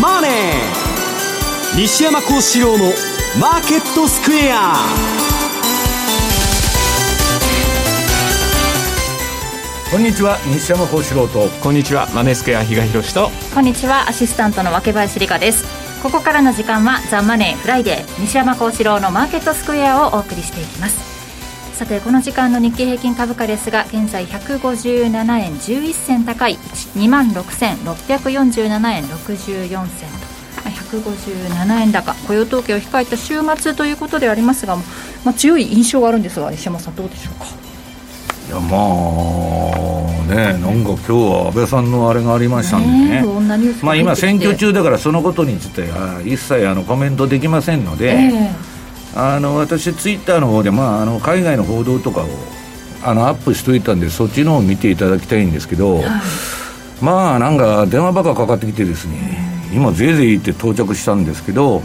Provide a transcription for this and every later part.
マネー」西山孝四郎の「マーケットスクエア」こんにちは西山孝四郎と。こんにちはマネースクエア比嘉宏と。こんにちはアシスタントの若林理香です。ここからの時間はザ・マネーフライデー西山孝四郎のマーケットスクエアをお送りしていきますさてこの時間の日経平均株価ですが現在157円11銭高い2万6647円64銭と。157円高。雇用統計を控えた週末ということでありますが、まあ、強い印象があるんですが西山さんどうでしょうか？いやまあねなんか今日は安倍さんのあれがありましたんでね、ねまあ、今、選挙中だからそのことについては一切あのコメントできませんので、えあの私、ツイッターの方で、まあ、あの海外の報道とかをあのアップしといたんで、そっちの方を見ていただきたいんですけど、まあなんか電話ばっかかかってきてですね、今、ぜいぜいって到着したんですけど、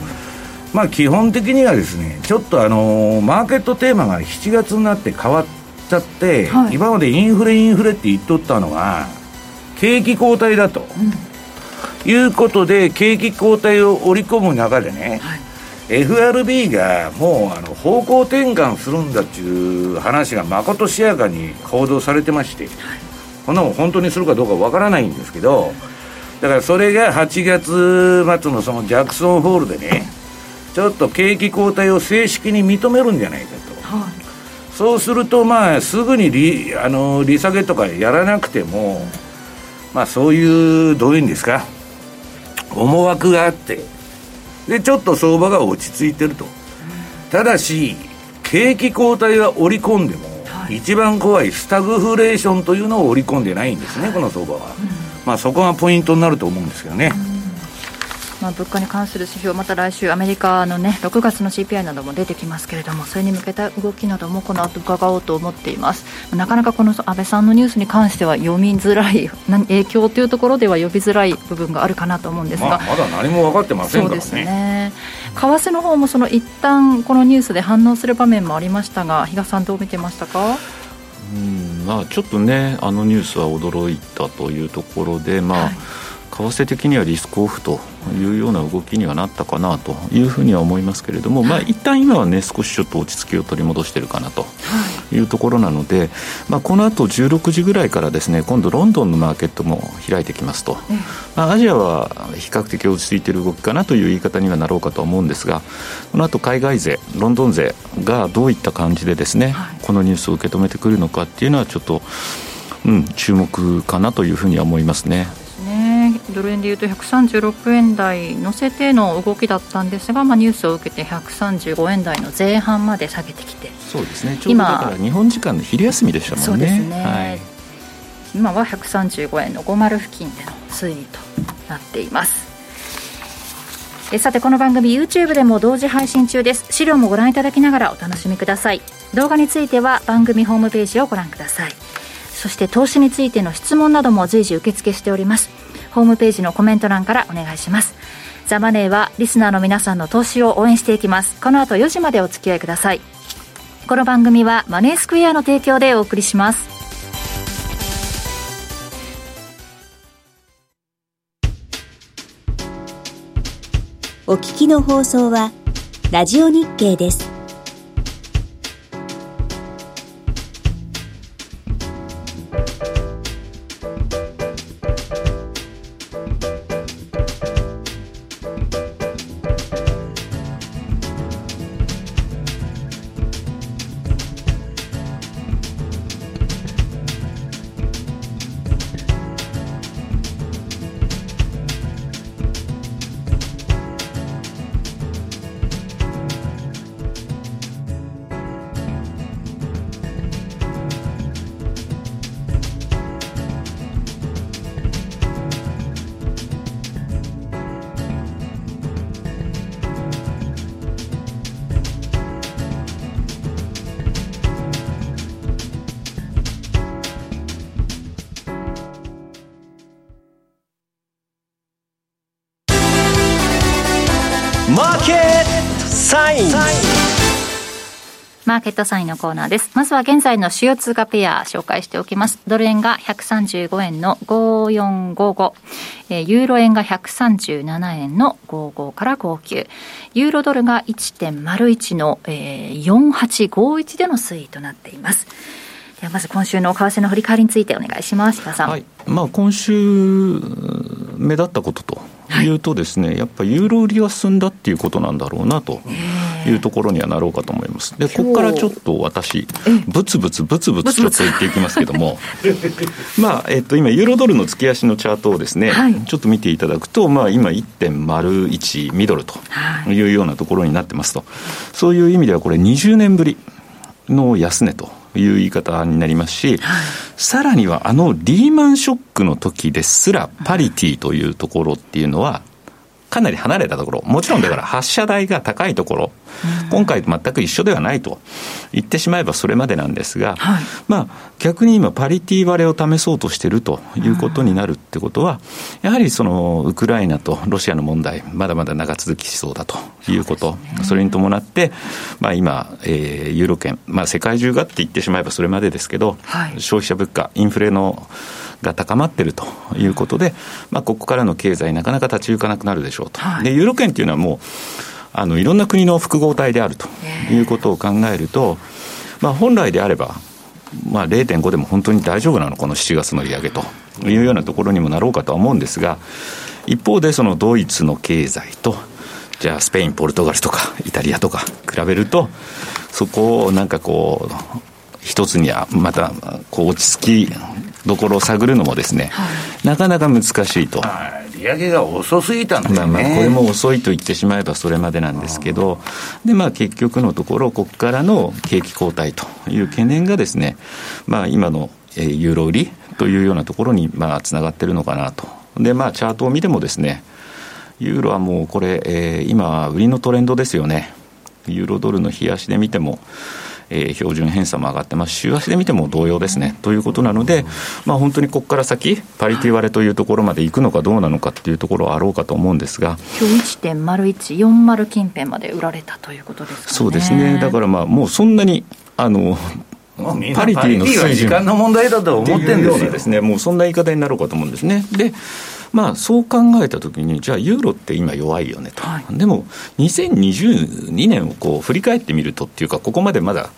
まあ基本的にはですね、ちょっとあのマーケットテーマが7月になって変わっちゃって、はい。今までインフレ、インフレって言っとったのが、景気後退だと、いうことで、景気後退を織り込む中でね、FRB がもうあの方向転換するんだっていう話がまことしやかに報道されてまして、こんなもん本当にするかどうかわからないんですけど、だからそれが8月末のそのジャクソンホールでね、ちょっと景気後退を正式に認めるんじゃないかと。はいそうすると、まあ、すぐに利あの利下げとかやらなくても、まあ、そういう、どういうんですか、思惑があって、で、ちょっと相場が落ち着いてると。ただし、景気後退は織り込んでも、一番怖いスタグフレーションというのを織り込んでないんですね、この相場は。まあ、そこがポイントになると思うんですけどね。まあ、物価に関する指標、また来週、アメリカの、ね、6月の CPI なども出てきますけれども、それに向けた動きなどもこの後伺おうと思っています。なかなかこの安倍さんのニュースに関しては読みづらい、な影響というところでは呼びづらい部分があるかなと思うんですが、まあ、まだ何も分かってませんからそうですね。ね。為替の方もその一旦このニュースで反応する場面もありましたが、比嘉さんどう見てましたか？うんまあ、ちょっとねあのニュースは驚いたというところで、まあはい為替的にはリスクオフというような動きにはなったかなというふうには思いますけれども、まあ一旦今はね少しちょっと落ち着きを取り戻しているかなとい。うところなので、まあ、この後16時ぐらいからですね今度ロンドンのマーケットも開いてきますと、まあ、アジアは比較的落ち着いている動きかなという言い方にはなろうかと思うんですがこの後海外勢ロンドン勢がどういった感じでですね、はい。このニュースを受け止めてくるのかっていうのはちょっと、うん、注目かなというふうには思いますね。ね、ドル円でいうと136円台乗せての動きだったんですが、まあ、ニュースを受けて135円台の前半まで下げてきてそうですね。ちょうど今だから日本時間の昼休みでしたもんね。ね。はい今は135円の50付近での推移となっています。えさてこの番組 YouTube でも同時配信中です。資料もご覧いただきながらお楽しみください。動画については番組ホームページをご覧ください。そして投資についての質問なども随時受付しておりますホームページのコメント欄からお願いします。ザ・マネーはリスナーの皆さんの投資を応援していきます。この後4時までお付き合いください。この番組はマネースクエアの提供でお送りします。お聞きの放送はラジオ日経です。ケットサインのコーナーです。まずは現在の主要通貨ペア紹介しておきます。ドル円が135円の5455、えー、ユーロ円が137円の55から59、ユーロドルが1.01の、えー、4851での推移となっています。ではまず今週の為替の振り返りについてお願いします、さん。はいまあ、今週、目立ったことというとですね、はい、やっぱユーロ売りが進んだっていうことなんだろうなというところにはなろうかと思います。で、ここからちょっと私、ぶつぶつぶつぶつちょっと言っていきますけども、まあ、えっと、今、ユーロドルの月足のチャートをですね、はい、ちょっと見ていただくと、まあ、今、1.01ミドルというようなところになってますと、そういう意味ではこれ20年ぶりの安値という言い方になりますし、はい、さらにはあのリーマンショックの時ですら、パリティというところっていうのは、かなり離れたところ、もちろんだから発射台が高いところ、今回と全く一緒ではないと。言ってしまえばそれまでなんですが、はい、まあ、逆に今、パリティ割れを試そうとしているということになるってことは、やはりそのウクライナとロシアの問題、まだまだ長続きしそうだということ、そ、ね,、れに伴って、まあ、今、えー、ユーロ圏、まあ、世界中がって言ってしまえばそれまでですけど、はい、消費者物価、インフレのが高まっているということで、まあ、ここからの経済、なかなか立ち行かなくなるでしょうと、はい、でユーロ圏っていうのはもうあの、いろんな国の複合体であるということを考えると、まあ、本来であれば、まあ、0.5でも本当に大丈夫なの、この7月の利上げというようなところにもなろうかとは思うんですが、一方で、そのドイツの経済と、じゃあ、スペイン、ポルトガルとか、イタリアとか比べると、そこをなんかこう、一つにはまたこう落ち着きどころを探るのもですね、はい、なかなか難しいと。利上げが遅すぎたんですね、まあ、まあこれも遅いと言ってしまえばそれまでなんですけど、でまあ、結局のところ、ここからの景気後退という懸念がですね、まあ、今のユーロ売りというようなところにまあつながってるのかなと。でまあ、チャートを見てもですね、ユーロはもうこれ、えー、今、売りのトレンドですよね。ユーロドルの冷やしで見ても、えー、標準偏差も上がってます週足で見ても同様ですね。ということなので、まあ、本当にここから先、パリティ割れというところまでいくのかどうなのかっていうところはあろうかと思うんですが、今日1.0140近辺まで売られたということですか、ね、そうですね、だからまあ、もうそんなに、あのパリティの水準時間の問題だと思ってるんですよですね、もうそんな言い方になろうかと思うんですね。でまあ、そう考えたときに、じゃあ、ユーロって今弱いよねと、はい、でも、2022年をこう振り返ってみるとっていうか、ここまでまだ、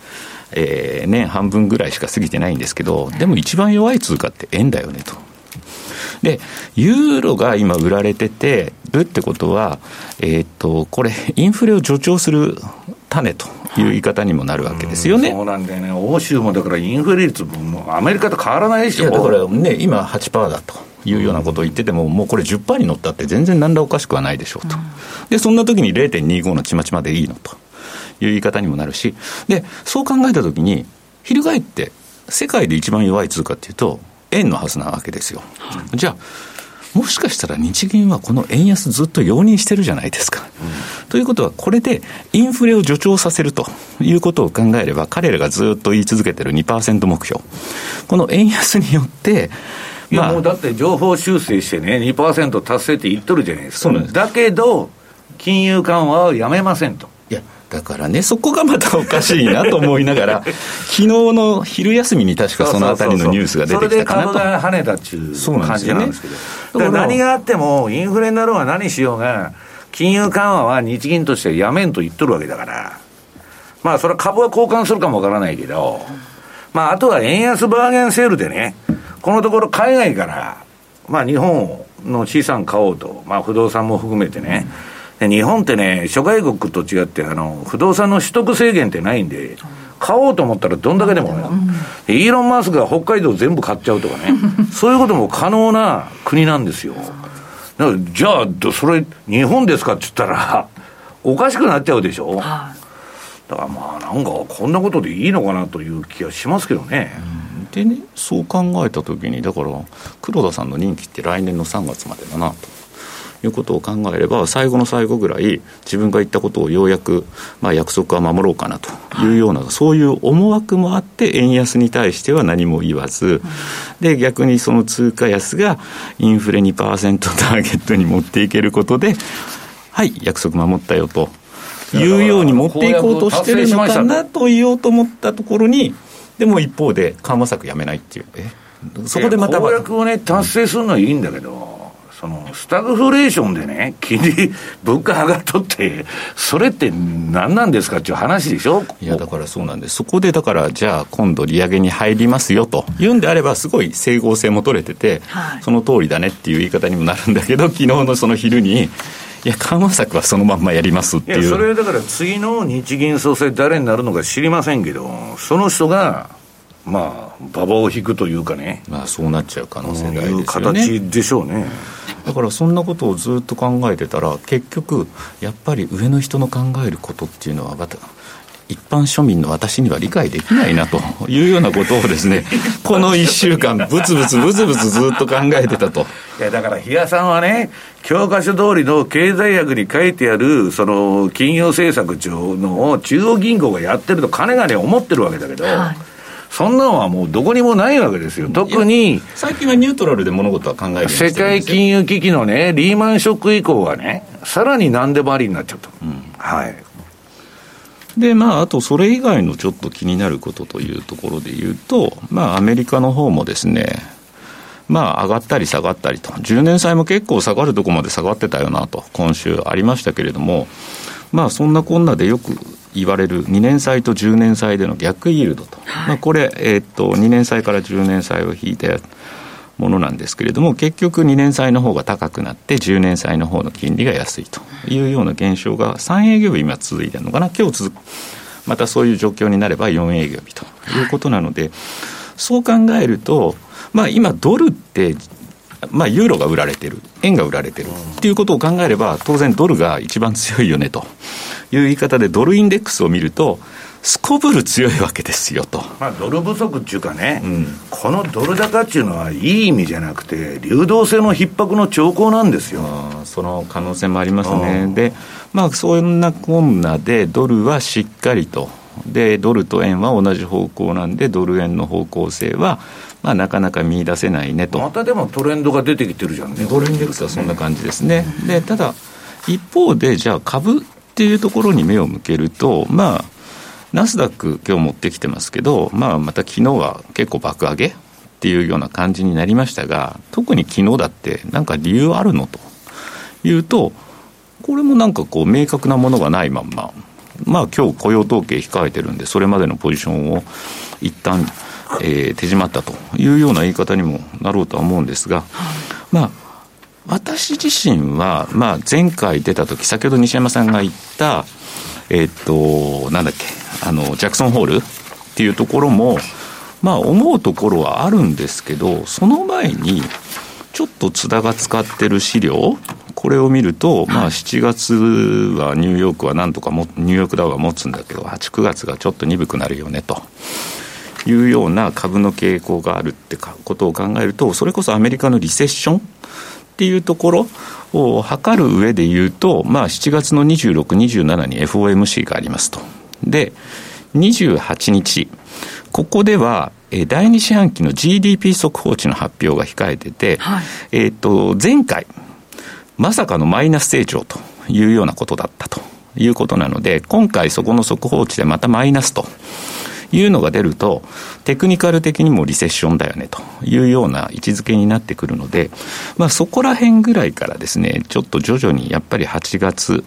えー、年半分ぐらいしか過ぎてないんですけど、でも一番弱い通貨って円だよねと。で、ユーロが今売られててるってことは、えっ、ー、と、これ、インフレを助長する種という言い方にもなるわけですよね。そうなんだよね。欧州もだからインフレ率もアメリカと変わらないでしょ。いや、だからね、今8%だと。いうようなことを言ってても、もうこれ10%に乗ったって全然何らおかしくはないでしょうと。で、そんな時に0.25のちまちまでいいのという言い方にもなるし、で、そう考えた時に、翻って、世界で一番弱い通貨っていうと、円のはずなわけですよ。じゃあ、もしかしたら日銀はこの円安ずっと容認してるじゃないですか。うん、ということは、これでインフレを助長させるということを考えれば、彼らがずっと言い続けてる2%目標。この円安によって、いや、もうだって情報修正してね、2%達成って言っとるじゃないですか。そうなんですだけど、金融緩和はやめませんと。いや、だからね、そこがまたおかしいなと思いながら、昨日の昼休みに確かそのあたりのニュースが出てきたかなと。それで株が跳ねたっていう感じなんですけど。ね、何があっても、インフレになろうが何しようが、金融緩和は日銀としてやめんと言っとるわけだから。まあ、それは株は交換するかもわからないけど、まあ、あとは円安バーゲンセールでね、このところ海外から、まあ、日本の資産買おうと、まあ、不動産も含めてね、で日本ってね、諸外国と違って、あの不動産の取得制限ってないんで、買おうと思ったらどんだけでも、ね、イーロン・マスクが北海道全部買っちゃうとかね、そういうことも可能な国なんですよ。じゃあ、それ、日本ですかって言ったら、おかしくなっちゃうでしょ。だからまあ、なんか、こんなことでいいのかなという気がしますけどね。うんでね、そう考えたときに、だから、黒田さんの任期って来年の3月までだなと。いうことを考えれば、最後の最後ぐらい、自分が言ったことをようやく、まあ、約束は守ろうかなというような、そういう思惑もあって、円安に対しては何も言わず、で、逆にその通貨安がインフレ2%ターゲットに持っていけることで、はい、約束守ったよというように持っていこうとしてるのかなと言おうと思ったところに、でも一方で緩和策やめないっていう、え？そこでまた公約をね、達成するのはいいんだけど、そのスタグフレーションでね、金利、物価上がっとって、それって何なんですかっていう話でしょ？いや、だからそうなんです、そこでだから、じゃあ、今度、利上げに入りますよというんであれば、すごい整合性も取れてて、はい、その通りだねっていう言い方にもなるんだけど、昨日のその昼に、いや、緩和策はそのまんまやりますっていう。いそれだから次の日銀総裁、誰になるのか知りませんけど、その人が、まあ、馬場を引くというかね、まあ、そうなっちゃう可能性大ですよね。形でしょうね。だからそんなことをずっと考えてたら結局やっぱり上の人の考えることっていうのは一般庶民の私には理解できないなというようなことをですね、この1週間、ぶつぶつぶつぶつずっと考えてたと。いや、だから、比嘉さんはね、教科書通りの経済学に書いてある、その、金融政策上の中央銀行がやってると金がね、思ってるわけだけど、はいそんなのはもうどこにもないわけですよ。特に。最近はニュートラルで物事は考える世界金融危機のね、リーマンショック以降はね、さらに何でもありになっちゃった。うん、はい。で、まあ、あとそれ以外のちょっと気になることというところで言うと、まあ、アメリカの方もですね、まあ、上がったり下がったりと、10年債も結構下がるところまで下がってたよなと、今週ありましたけれども、まあ、そんなこんなでよく言われる2年債と10年債での逆イールドと、はい、まあ、これ、えー、っと2年債から10年債を引いたものなんですけれども、結局2年債の方が高くなって、10年債の方の金利が安いというような現象が3営業日今続いてるのかな、今日続く、またそういう状況になれば4営業日ということなので、そう考えると、まあ、今、ドルって、まあ、ユーロが売られてる、円が売られてるっていうことを考えれば、当然ドルが一番強いよねという言い方で、ドルインデックスを見ると、すこぶる強いわけですよと。まあ、ドル不足っていうかね、うん、このドル高っていうのは、いい意味じゃなくて、流動性の逼迫の兆候なんですよ。その可能性もありますね。で、まあ、そんなこんなで、ドルはしっかりと。で、ドルと円は同じ方向なんで、ドル円の方向性は、まあ、なかなか見出せないねと。またでもトレンドが出てきてるじゃんね。ドルインデックスはそんな感じですね。で、ただ、一方で、じゃあ株っていうところに目を向けると、まあ、ナスダック今日持ってきてますけど、まあ、また昨日は結構爆上げっていうような感じになりましたが、特に昨日だってなんか理由あるのというと、これもなんかこう明確なものがないまんま、まあ今日雇用統計控えてるんで、それまでのポジションを一旦えー、手締まったというような言い方にもなろうとは思うんですが、まあ、私自身は、まあ、前回出た時先ほど西山さんが言った、えー、っと、なんだっけ、あの、ジャクソンホールっていうところも、まあ、思うところはあるんですけど、その前に、ちょっと津田が使ってる資料、これを見ると、まあ、7月はニューヨークはなんとかも、ニューヨークダウは持つんだけど、8、9月がちょっと鈍くなるよねと。いうような株の傾向があるってことを考えると、それこそアメリカのリセッションっていうところを測る上で言うと、まあ、7月の26、27に FOMC がありますと。で、28日、ここでは、第2四半期の GDP 速報値の発表が控えてて、はい、えっ、と、前回、まさかのマイナス成長というようなことだったということなので、今回そこの速報値でまたマイナスと。いうのが出ると、テクニカル的にもリセッションだよねというような位置づけになってくるので、まあ、そこら辺ぐらいからですね、ちょっと徐々にやっぱり8月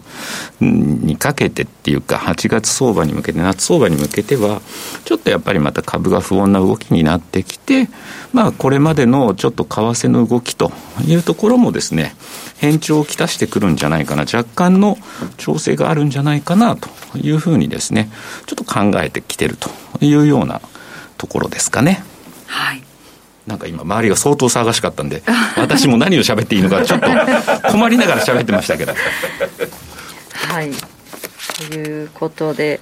にかけてっていうか、8月相場に向けて、夏相場に向けては、ちょっとやっぱりまた株が不穏な動きになってきて、まあ、これまでのちょっと為替の動きというところもですね、変調をきたしてくるんじゃないかな、若干の調整があるんじゃないかなというふうにですね、ちょっと考えてきてるというようなところですかね。はい。なんか今、周りが相当騒がしかったんで、私も何を喋っていいのか、ちょっと困りながら喋ってましたけど。はい。ということで、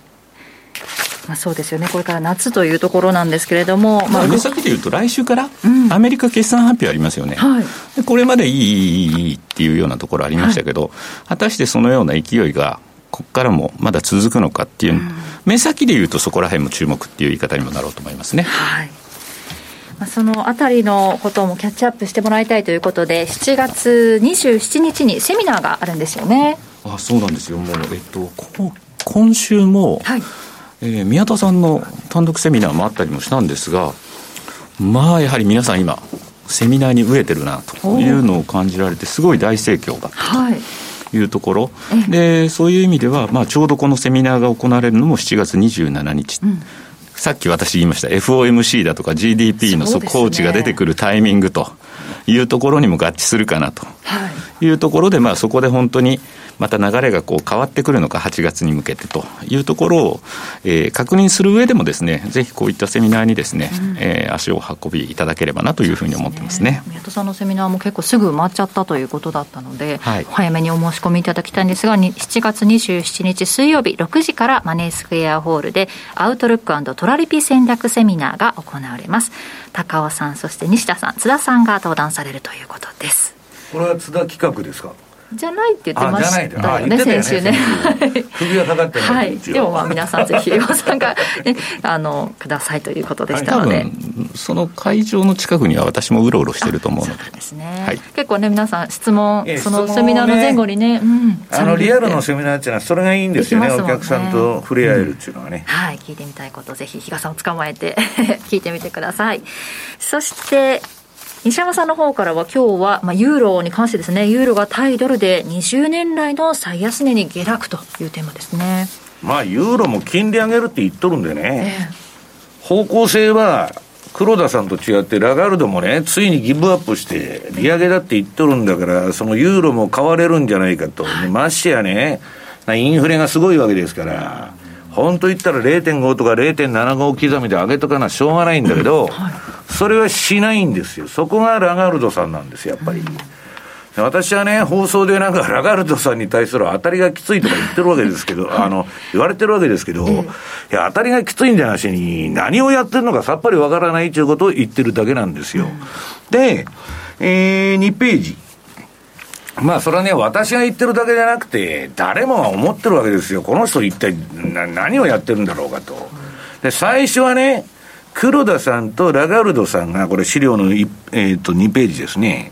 まあ、そうですよね、これから夏というところなんですけれども、まあ、目先でいうと、来週からアメリカ決算発表ありますよね、うんはい、これまでいい、いい、いいっていうようなところありましたけど、はい、果たしてそのような勢いが、ここからもまだ続くのかっていう、うん、目先でいうと、そこら辺も注目っていう言い方にもなろうと思いますね。はい。そのあたりのこともキャッチアップしてもらいたいということで、7月27日にセミナーがあるんですよね。あそうなんですよ、もう、えっと、今週も、はい、えー、宮田さんの単独セミナーもあったりもしたんですが、まあやはり皆さん今、セミナーに飢えてるなというのを感じられて、すごい大盛況だったと。いうところ、はい、でそういう意味では、まあ、ちょうどこのセミナーが行われるのも7月27日。うん。さっき私言いました FOMC だとか GDP の速報値が出てくるタイミングというところにも合致するかなと。いうところで、まあ、そこで本当にまた流れがこう変わってくるのか、8月に向けてというところを、えー、確認する上でもですね、ぜひこういったセミナーにですね、うん、えー、足を運びいただければなというふうに思ってますね。宮田さんのセミナーも結構すぐ埋まっちゃったということだったので、はい、早めにお申し込みいただきたいんですが、7月27日水曜日6時からマネースクエアホールでアウトルックトラリピ戦略セミナーが行われます。高尾さん、そして西田さん、津田さんが登壇されるということです。これは津田企画ですか？じゃないって言ってましたよね、先週ね。首がかかってはい。でもまあ皆さんぜひご参加、ね、あの、くださいということでしたので。その会場の近くには私もうろうろしてると思うので。ですね、はい。結構ね、皆さん質問、そのセミナーの前後にね、うん。あの、リアルのセミナーっていうのはそれがいいんですよね、お客さんと触れ合えるっていうのはね。はい。聞いてみたいこと、ぜひ日傘を捕まえて 聞いてみてください。そして、西山さんの方からは今日は、まあ、ユーロに関してですね、ユーロが対ドルで20年来の最安値に下落というテーマですね。まあ、ユーロも金利上げるって言っとるんでね、えー、方向性は黒田さんと違って、ラガルドもね、ついにギブアップして、利上げだって言っとるんだから、そのユーロも買われるんじゃないかと、ましてやね、インフレがすごいわけですから、本当言ったら0.5とか0.75刻みで上げとかなしょうがないんだけど、はいそれはしないんですよ。そこがラガルドさんなんですよ、やっぱり。私はね、放送でなんかラガルドさんに対する当たりがきついとか言ってるわけですけど、あの、言われてるわけですけど、いや、当たりがきついんじゃなしに、何をやってるのかさっぱりわからないということを言ってるだけなんですよ。で、えー、2ページ。まあ、それはね、私が言ってるだけじゃなくて、誰もが思ってるわけですよ。この人一体何をやってるんだろうかと。で、最初はね、黒田さんとラガルドさんが、これ資料の、えー、と2ページですね。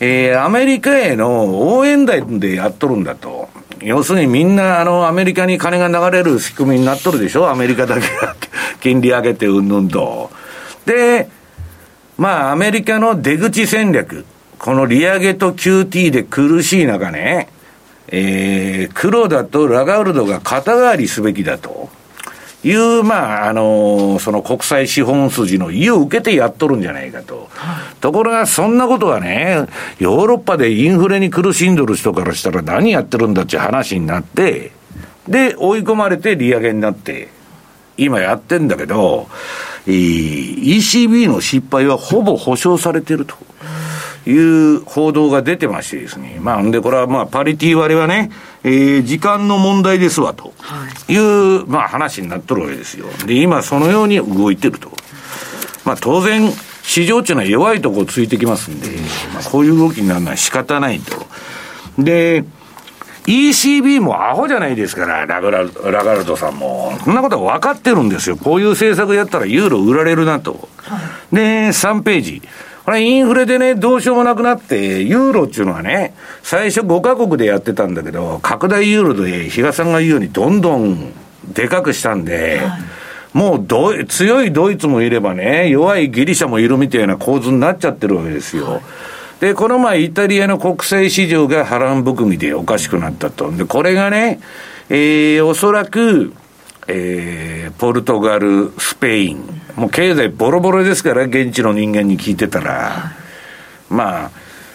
えー、アメリカへの応援団でやっとるんだと。要するにみんなあのアメリカに金が流れる仕組みになっとるでしょ？アメリカだけが金利上げてうんぬんと。で、まあアメリカの出口戦略。この利上げと QT で苦しい中ね、えー、黒田とラガルドが肩代わりすべきだと。いう、まあ、あの、その国際資本筋の意を受けてやっとるんじゃないかと。ところが、そんなことはね、ヨーロッパでインフレに苦しんどる人からしたら何やってるんだって話になって、で、追い込まれて利上げになって、今やってんだけど、ECB の失敗はほぼ保証されてると。いう報道が出てましてですね。まあ、んで、これはまあ、パリティ割れはね、えー、時間の問題ですわ、という、はい、まあ、話になっとるわけですよ。で、今、そのように動いてると。まあ、当然、市場っていうのは弱いとこついてきますんで、まあ、こういう動きになるのは仕方ないと。で、ECB もアホじゃないですから、ラグララガルトさんも。そんなことは分かってるんですよ。こういう政策やったらユーロ売られるなと。はい、で、3ページ。これインフレでね、どうしようもなくなって、ユーロっていうのはね、最初5カ国でやってたんだけど、拡大ユーロで比嘉さんが言うようにどんどんでかくしたんで、はいもうど強いドイツもいればね、弱いギリシャもいるみたいな構図になっちゃってるわけですよ。はい、で、この前イタリアの国際市場が波乱含みでおかしくなったと。で、これがね、えー、おそらく、えー、ポルトガル、スペイン、もう経済ボロボロですから、現地の人間に聞いてたら、まあ、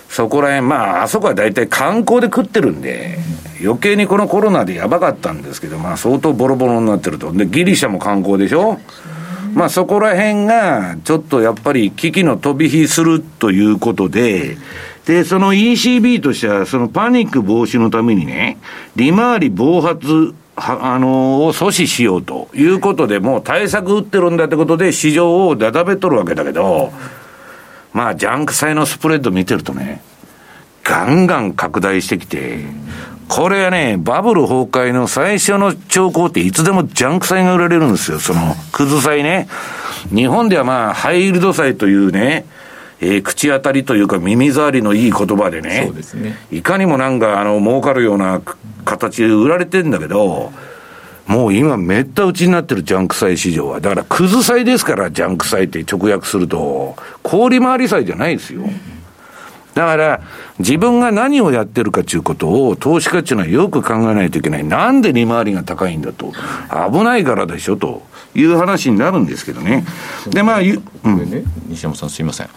そこら辺、まあ、あそこは大体観光で食ってるんで、余計にこのコロナでやばかったんですけど、まあ、相当ボロボロになってると。で、ギリシャも観光でしょ？まあ、そこら辺が、ちょっとやっぱり危機の飛び火するということで、で、その ECB としては、そのパニック防止のためにね、利回り暴発あのを阻止しようということで、もう対策打ってるんだってことで、市場をなだめとるわけだけど、まあ、ジャンク債のスプレッド見てるとね、ガンガン拡大してきて、これはね、バブル崩壊の最初の兆候っていつでもジャンク債が売られるんですよ、その、クズ債ね。日本ではまあ、ハイールド債というね、えー、口当たりというか耳障りのいい言葉でね、ねいかにもなんか、あの、儲かるような形で売られてんだけど、もう今めった打ちになってるジャンク債市場は。だから、くず債ですから、ジャンク債って直訳すると。氷回り債じゃないですよ。だから、自分が何をやってるかということを、投資家っていうのはよく考えないといけない。なんで利回りが高いんだと。危ないからでしょ、という話になるんですけどね。で、まあ、うん、ね、西山さんすいません。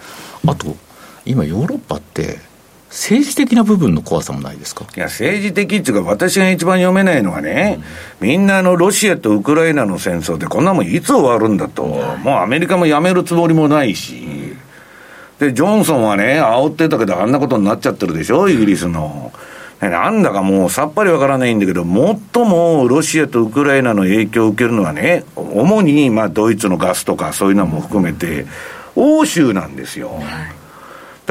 あと、今ヨーロッパって、政治的な部分の怖さもないですか？いや、政治的っていうか、私が一番読めないのはね、うん、みんなあの、ロシアとウクライナの戦争で、こんなもんいつ終わるんだと、もうアメリカもやめるつもりもないし、で、ジョンソンはね、煽ってたけど、あんなことになっちゃってるでしょ、イギリスの。なんだかもうさっぱりわからないんだけど、最もロシアとウクライナの影響を受けるのはね、主にまあドイツのガスとかそういうのも含めて、欧州なんですよ。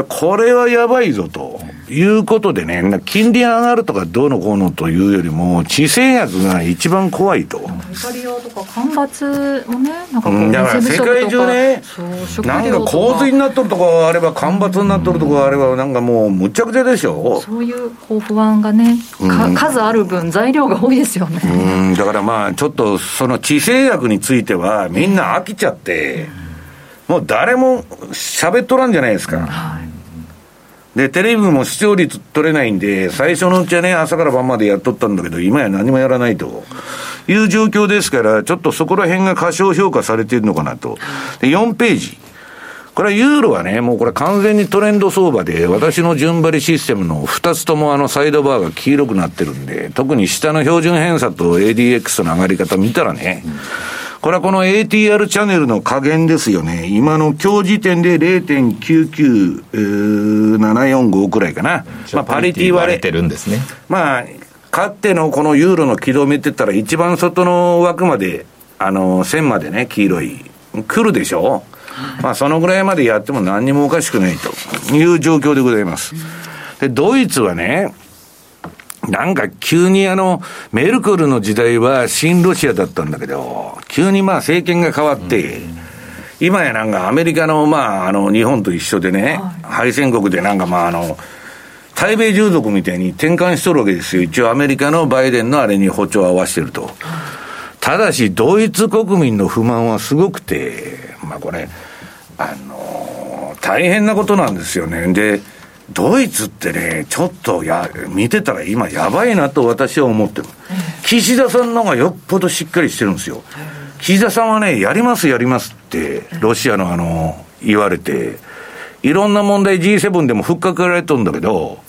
これはやばいぞということでね、金利上がるとかどうのこうのというよりも、地政学が一番怖いと。イタリアとか干ばつもね、なんかこう、だから世界中ね、なんか洪水になっとるとこあれば、干ばつになっとるとこあれば、なんかもう、むちゃくちゃでしょ。そういうこう不安がね、数ある分、材料が多いですよね。うんだからまあ、ちょっとその地政学については、みんな飽きちゃって、もう誰も喋っとらんじゃないですか。はいで、テレビも視聴率取れないんで、最初のうちはね、朝から晩までやっとったんだけど、今や何もやらないという状況ですから、ちょっとそこら辺が過小評価されているのかなと。で、4ページ。これはユーロはね、もうこれ完全にトレンド相場で、私の順張りシステムの2つともあのサイドバーが黄色くなってるんで、特に下の標準偏差と ADX の上がり方見たらね、うんこれはこの ATR チャンネルの加減ですよね。今の今日時点で0.99745くらいかな。まあ、パリティ割れ。てるんですね。まあ、かってのこのユーロの軌道見てたら一番外の枠まで、あの、線までね、黄色い。来るでしょまあ、そのぐらいまでやっても何にもおかしくないという状況でございます。で、ドイツはね、なんか急にあの、メルクルの時代は新ロシアだったんだけど、急にまあ政権が変わって、今やなんかアメリカのまああの日本と一緒でね、敗戦国でなんかまああの、対米従属みたいに転換しとるわけですよ。一応アメリカのバイデンのあれに歩調を合わせてると。ただし、ドイツ国民の不満はすごくて、まあこれ、あの大変なことなんですよね。で、ドイツってね、ちょっとや、見てたら今やばいなと私は思ってる。岸田さんの方がよっぽどしっかりしてるんですよ。岸田さんはね、やりますやりますって、ロシアのあの、言われて、いろんな問題 G7 でもふっかけられとるんだけど、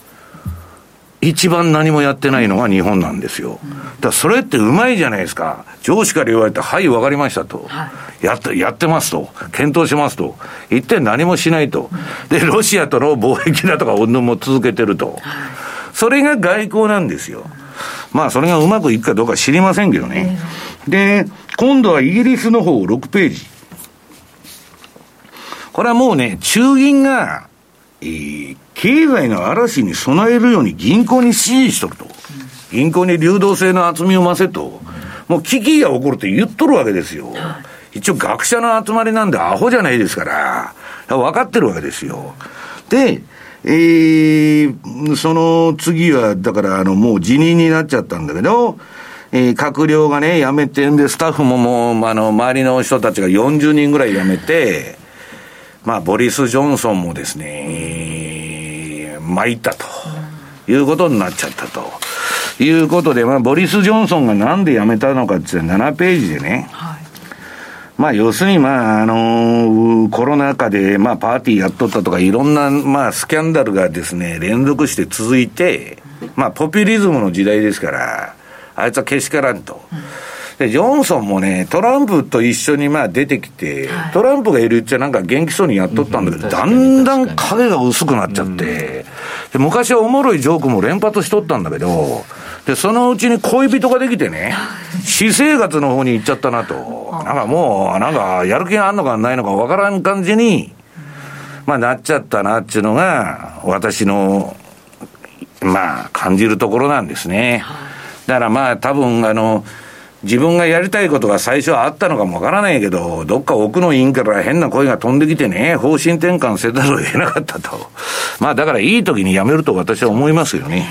一番何もやってないのが日本なんですよ。だそれってうまいじゃないですか。上司から言われて、はい、わかりましたと。はい、やって、やってますと。検討しますと。一体何もしないと。で、ロシアとの貿易だとか、うんぬんも続けてると。それが外交なんですよ。まあ、それがうまくいくかどうか知りませんけどね。で、今度はイギリスの方6ページ。これはもうね、中銀が、えー、経済の嵐に備えるように銀行に指示しとると。銀行に流動性の厚みを増せと。もう危機が起こるって言っとるわけですよ。一応学者の集まりなんでアホじゃないですから、分かってるわけですよ。で、えー、その次は、だからあの、もう辞任になっちゃったんだけど、えー、閣僚がね、辞めてんで、スタッフももう、あの、周りの人たちが40人ぐらい辞めて、まあ、ボリス・ジョンソンもですね、参ったということになっちゃったと。いうことで、まあ、ボリス・ジョンソンがなんで辞めたのかって7ページでね、はい、まあ、要するに、まあ、あのー、コロナ禍で、まあ、パーティーやっとったとか、いろんな、まあ、スキャンダルがですね、連続して続いて、まあ、ポピュリズムの時代ですから、あいつはけしからんと。うんで、ジョンソンもね、トランプと一緒にまあ出てきて、はい、トランプがいるうちはなんか元気そうにやっとったんだけど、だんだん影が薄くなっちゃって、で昔はおもろいジョークも連発しとったんだけど、で、そのうちに恋人ができてね、私生活の方に行っちゃったなと。なんかもう、なんかやる気があんのかないのかわからん感じに、まあなっちゃったなっていうのが、私の、まあ感じるところなんですね。だからまあ多分あの、自分がやりたいことが最初はあったのかもわからないけど、どっか奥の院から変な声が飛んできてね、方針転換せざるを得なかったと。まあだからいい時に辞めると私は思いますよね。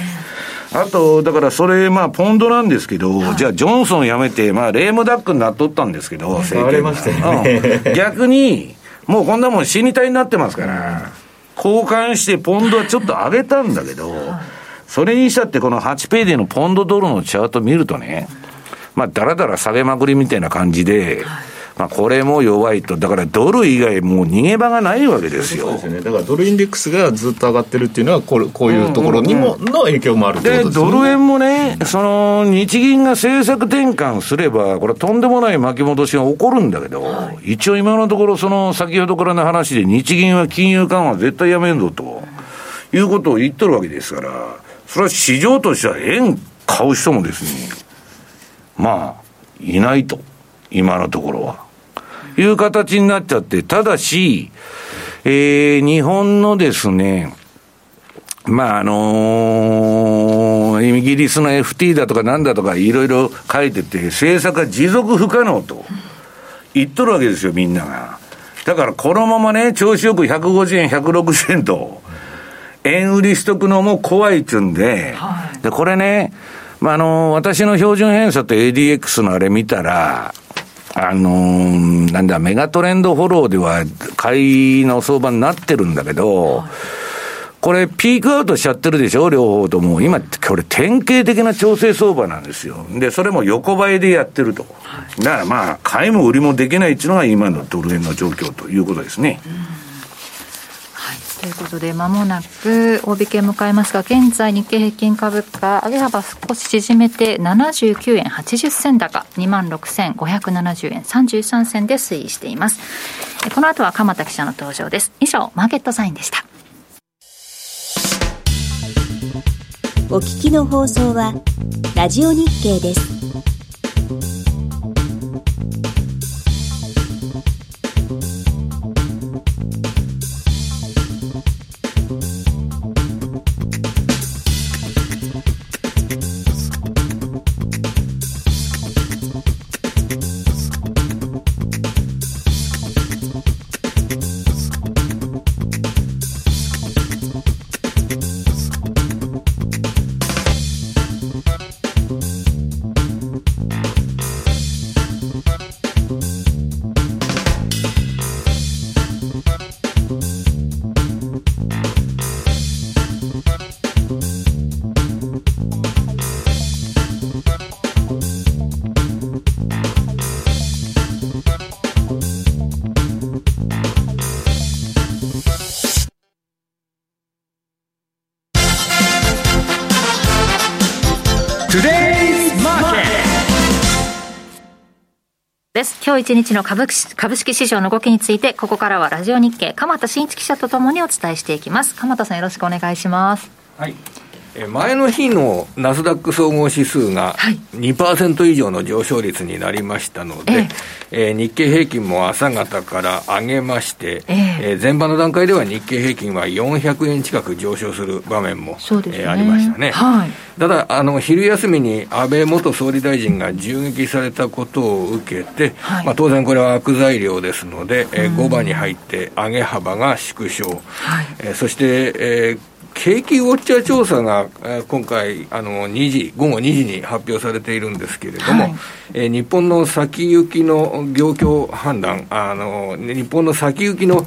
あと、だからそれ、まあ、ポンドなんですけど、はい、じゃあ、ジョンソン辞めて、まあ、レームダックになっとったんですけど、政権が。ねうん、逆に、もうこんなもん死に体になってますから、交換してポンドはちょっと上げたんだけど、それにしたってこの8ページのポンドドルのチャート見るとね、まあ、だらだら下げまくりみたいな感じで、まあ、これも弱いと、だからドル以外、もう逃げ場がないわけですよ。そうですね、だからドルインデックスがずっと上がってるっていうのは、ここういうところにも、の影響もあるで、ドル円もね、その日銀が政策転換すれば、これ、とんでもない巻き戻しが起こるんだけど、はい、一応今のところ、その先ほどからの話で、日銀は金融緩和絶対やめんぞということを言っとるわけですから、それは市場としては円買う人もですね、まあ、いないと、今のところは。いう形になっちゃって、ただし、えー、日本のですね、まあ、あのー、イギリスの FT だとかなんだとかいろいろ書いてて、政策が持続不可能と言っとるわけですよ、みんなが。だからこのままね、調子よく150円、160円と、円売りしとくのも怖いっつうんで、はい、で、これね、まあ、あのー、私の標準偏差と ADX のあれ見たら、あのー、なんだ、メガトレンドフォローでは買いの相場になってるんだけど、これ、ピークアウトしちゃってるでしょ、両方とも。今、これ、典型的な調整相場なんですよ。で、それも横ばいでやってると。だからまあ、買いも売りもできないっていうのが今のドル円の状況ということですね。うんということで、まもなく大引け迎えますが、現在日経平均株価、上げ幅少し縮めて79円80銭高、26,570円33銭で推移しています。この後は鎌田記者の登場です。以上、マーケットサインでした。お聞きの放送は、ラジオ日経です。です。今日一日の株株式市場の動きについて、ここからはラジオ日経、鎌田新一記者とともにお伝えしていきます。鎌田さんよろしくお願いします。はい。前の日のナスダック総合指数が2%以上の上昇率になりましたので、ええ。ー、日経平均も朝方から上げまして、ええ。ー、前場の段階では日経平均は400円近く上昇する場面も、ね。えー、ありましたね。はい、ただあの、昼休みに安倍元総理大臣が銃撃されたことを受けて、はい、まあ、当然これは悪材料ですので、えー、5番に入って上げ幅が縮小、はい。えー、そして、えー景気ウォッチャー調査が、えー、今回あの2時、午後2時に発表されているんですけれども、はい、えー、日本の先行きの業況判断あの、日本の先行きの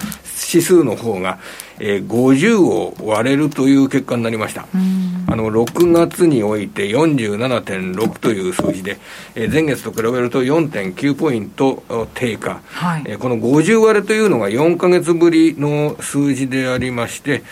指数の方が、えー、50を割れるという結果になりました。あの6月において47.6という数字で、えー、前月と比べると4.9ポイント低下、はい、えー、この50割れというのが4か月ぶりの数字でありまして、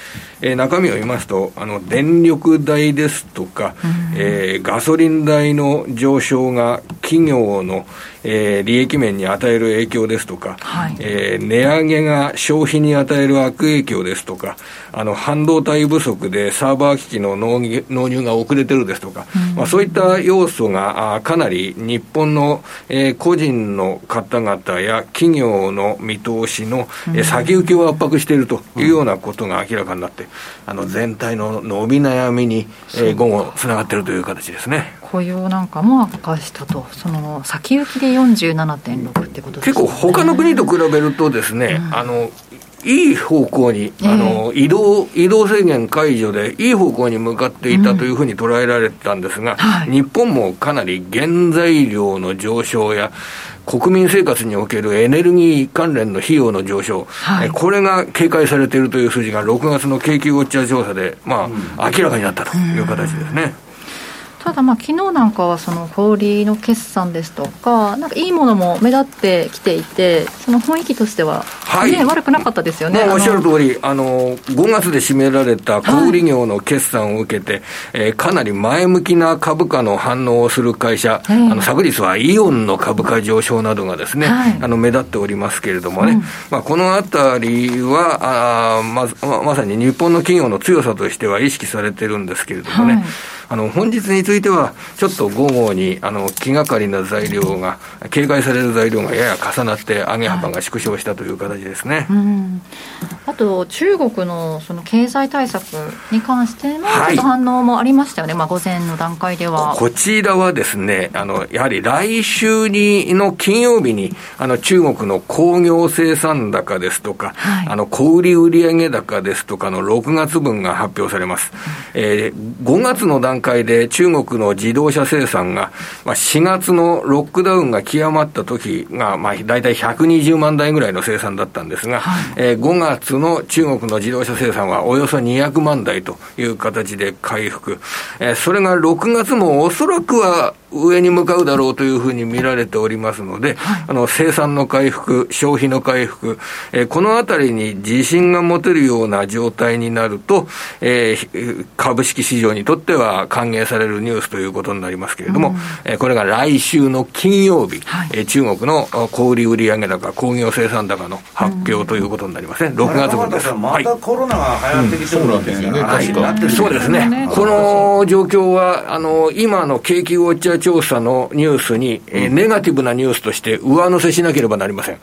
えー、中身を見ますと、あの電力代ですとか、えー、ガソリン代の上昇が企業の、えー、利益面に与える影響ですとか、はい、えー、値上げが消費に与える悪影響ですとか、あの半導体不足でサーバー機器の納入が遅れてるですとか、うん、まあ、そういった要素があかなり日本の、えー、個人の方々や企業の見通しの、うん、えー、先行きを圧迫しているというようなことが明らかになって、あの全体の伸び悩みに、えー、午後、つながっているという形ですね。雇用なんかも悪化したと、その先行きで47.6ってことですね。結構、他の国と比べるとですね、うん、あのいい方向に、あの、移動、移動制限解除で、いい方向に向かっていたというふうに捉えられてたんですが、うんはい、日本もかなり原材料の上昇や、国民生活におけるエネルギー関連の費用の上昇、はい、これが警戒されているという数字が6月の景気ウォッチャー調査で、まあ、うん、明らかになったという形ですね。うんただまあ昨日なんかはその小売の決算ですとかなんかいいものも目立ってきていてその雰囲気としては、はい。ね、悪くなかったですよね、まあ、おっしゃる通りあの5月で占められた小売業の決算を受けて、はい、えー、かなり前向きな株価の反応をする会社、あの昨日はイオンの株価上昇などがですね、はい、あの目立っておりますけれどもね、うん、まあ、このあたりはあまままさに日本の企業の強さとしては意識されてるんですけれどもね、あの本日については、ちょっと午後にあの気がかりな材料が、警戒される材料がやや重なって、上げ幅が縮小したという形ですね、はいあと、中国のその経済対策に関してのちょっと反応もありましたよね、はい、まあ、午前の段階では。こちらはですね、あのやはり来週にの金曜日に、あの中国の工業生産高ですとか、はい、あの小売売上高ですとかの6月分が発表されます。うん、えー、5月の段段階で中国の自動車生産が、まあ、4月のロックダウンが極まった時が、まあ、大体120万台ぐらいの生産だったんですが、はい、えー、5月の中国の自動車生産はおよそ200万台という形で回復。えー、それが6月もおそらくは上に向かうだろうというふうに見られておりますので、はい、あの生産の回復、消費の回復、えー、このあたりに自信が持てるような状態になると、えー、株式市場にとっては歓迎されるニュースということになりますけれども、うん、えー、これが来週の金曜日、はい、えー、中国の小売売上高、工業生産高の発表ということになりますね、うん、6月分です。またコロナが流行ってきてるわけですよね、はい、そうですね、この状況は、あの今の景気ウォッチャー調査のニュースに、えー、ネガティブなニュースとして上乗せしなければなりません。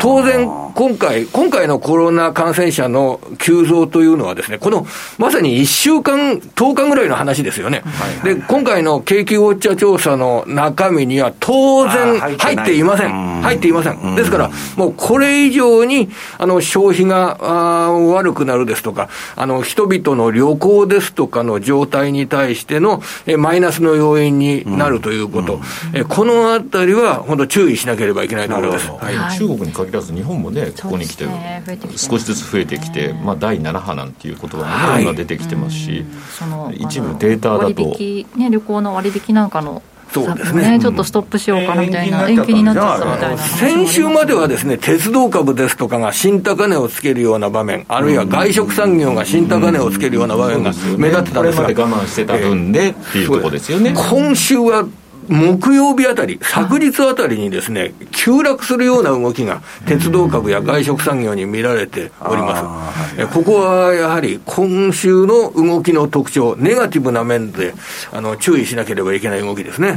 当然、今回、今回のコロナ感染者の急増というのはですね、このまさに1週間、10日ぐらいの話ですよね。で、今回の景気ウォッチャー調査の中身には当然入っていません。入っていません。ですから、もうこれ以上に、あの、消費があ悪くなるですとか、あの、人々の旅行ですとかの状態に対しての、えマイナスの要因になるということ、えこのあたりは本当注意しなければいけないところです。はい、中国に限らず日本もね、ここに来て、ね、少しずつ増えてきて、まあ、第7波なんていうことが、ね、はい、今出てきてますし、その一部データだと。ね、旅行の割引なんかのそうですね、ちょっとストップしようかなみたいな、延期になっちゃったみたいな先週まではですね、鉄道株ですとかが新高値をつけるような場面、あるいは外食産業が新高値をつけるような場面が目立ってたんですが、これまで我慢してた分でっていうところですよね。今週は木曜日あたり、昨日あたりにですね、急落するような動きが、鉄道株や外食産業に見られております。ここはやはり今週の動きの特徴、ネガティブな面であの注意しなければいけない動きですね。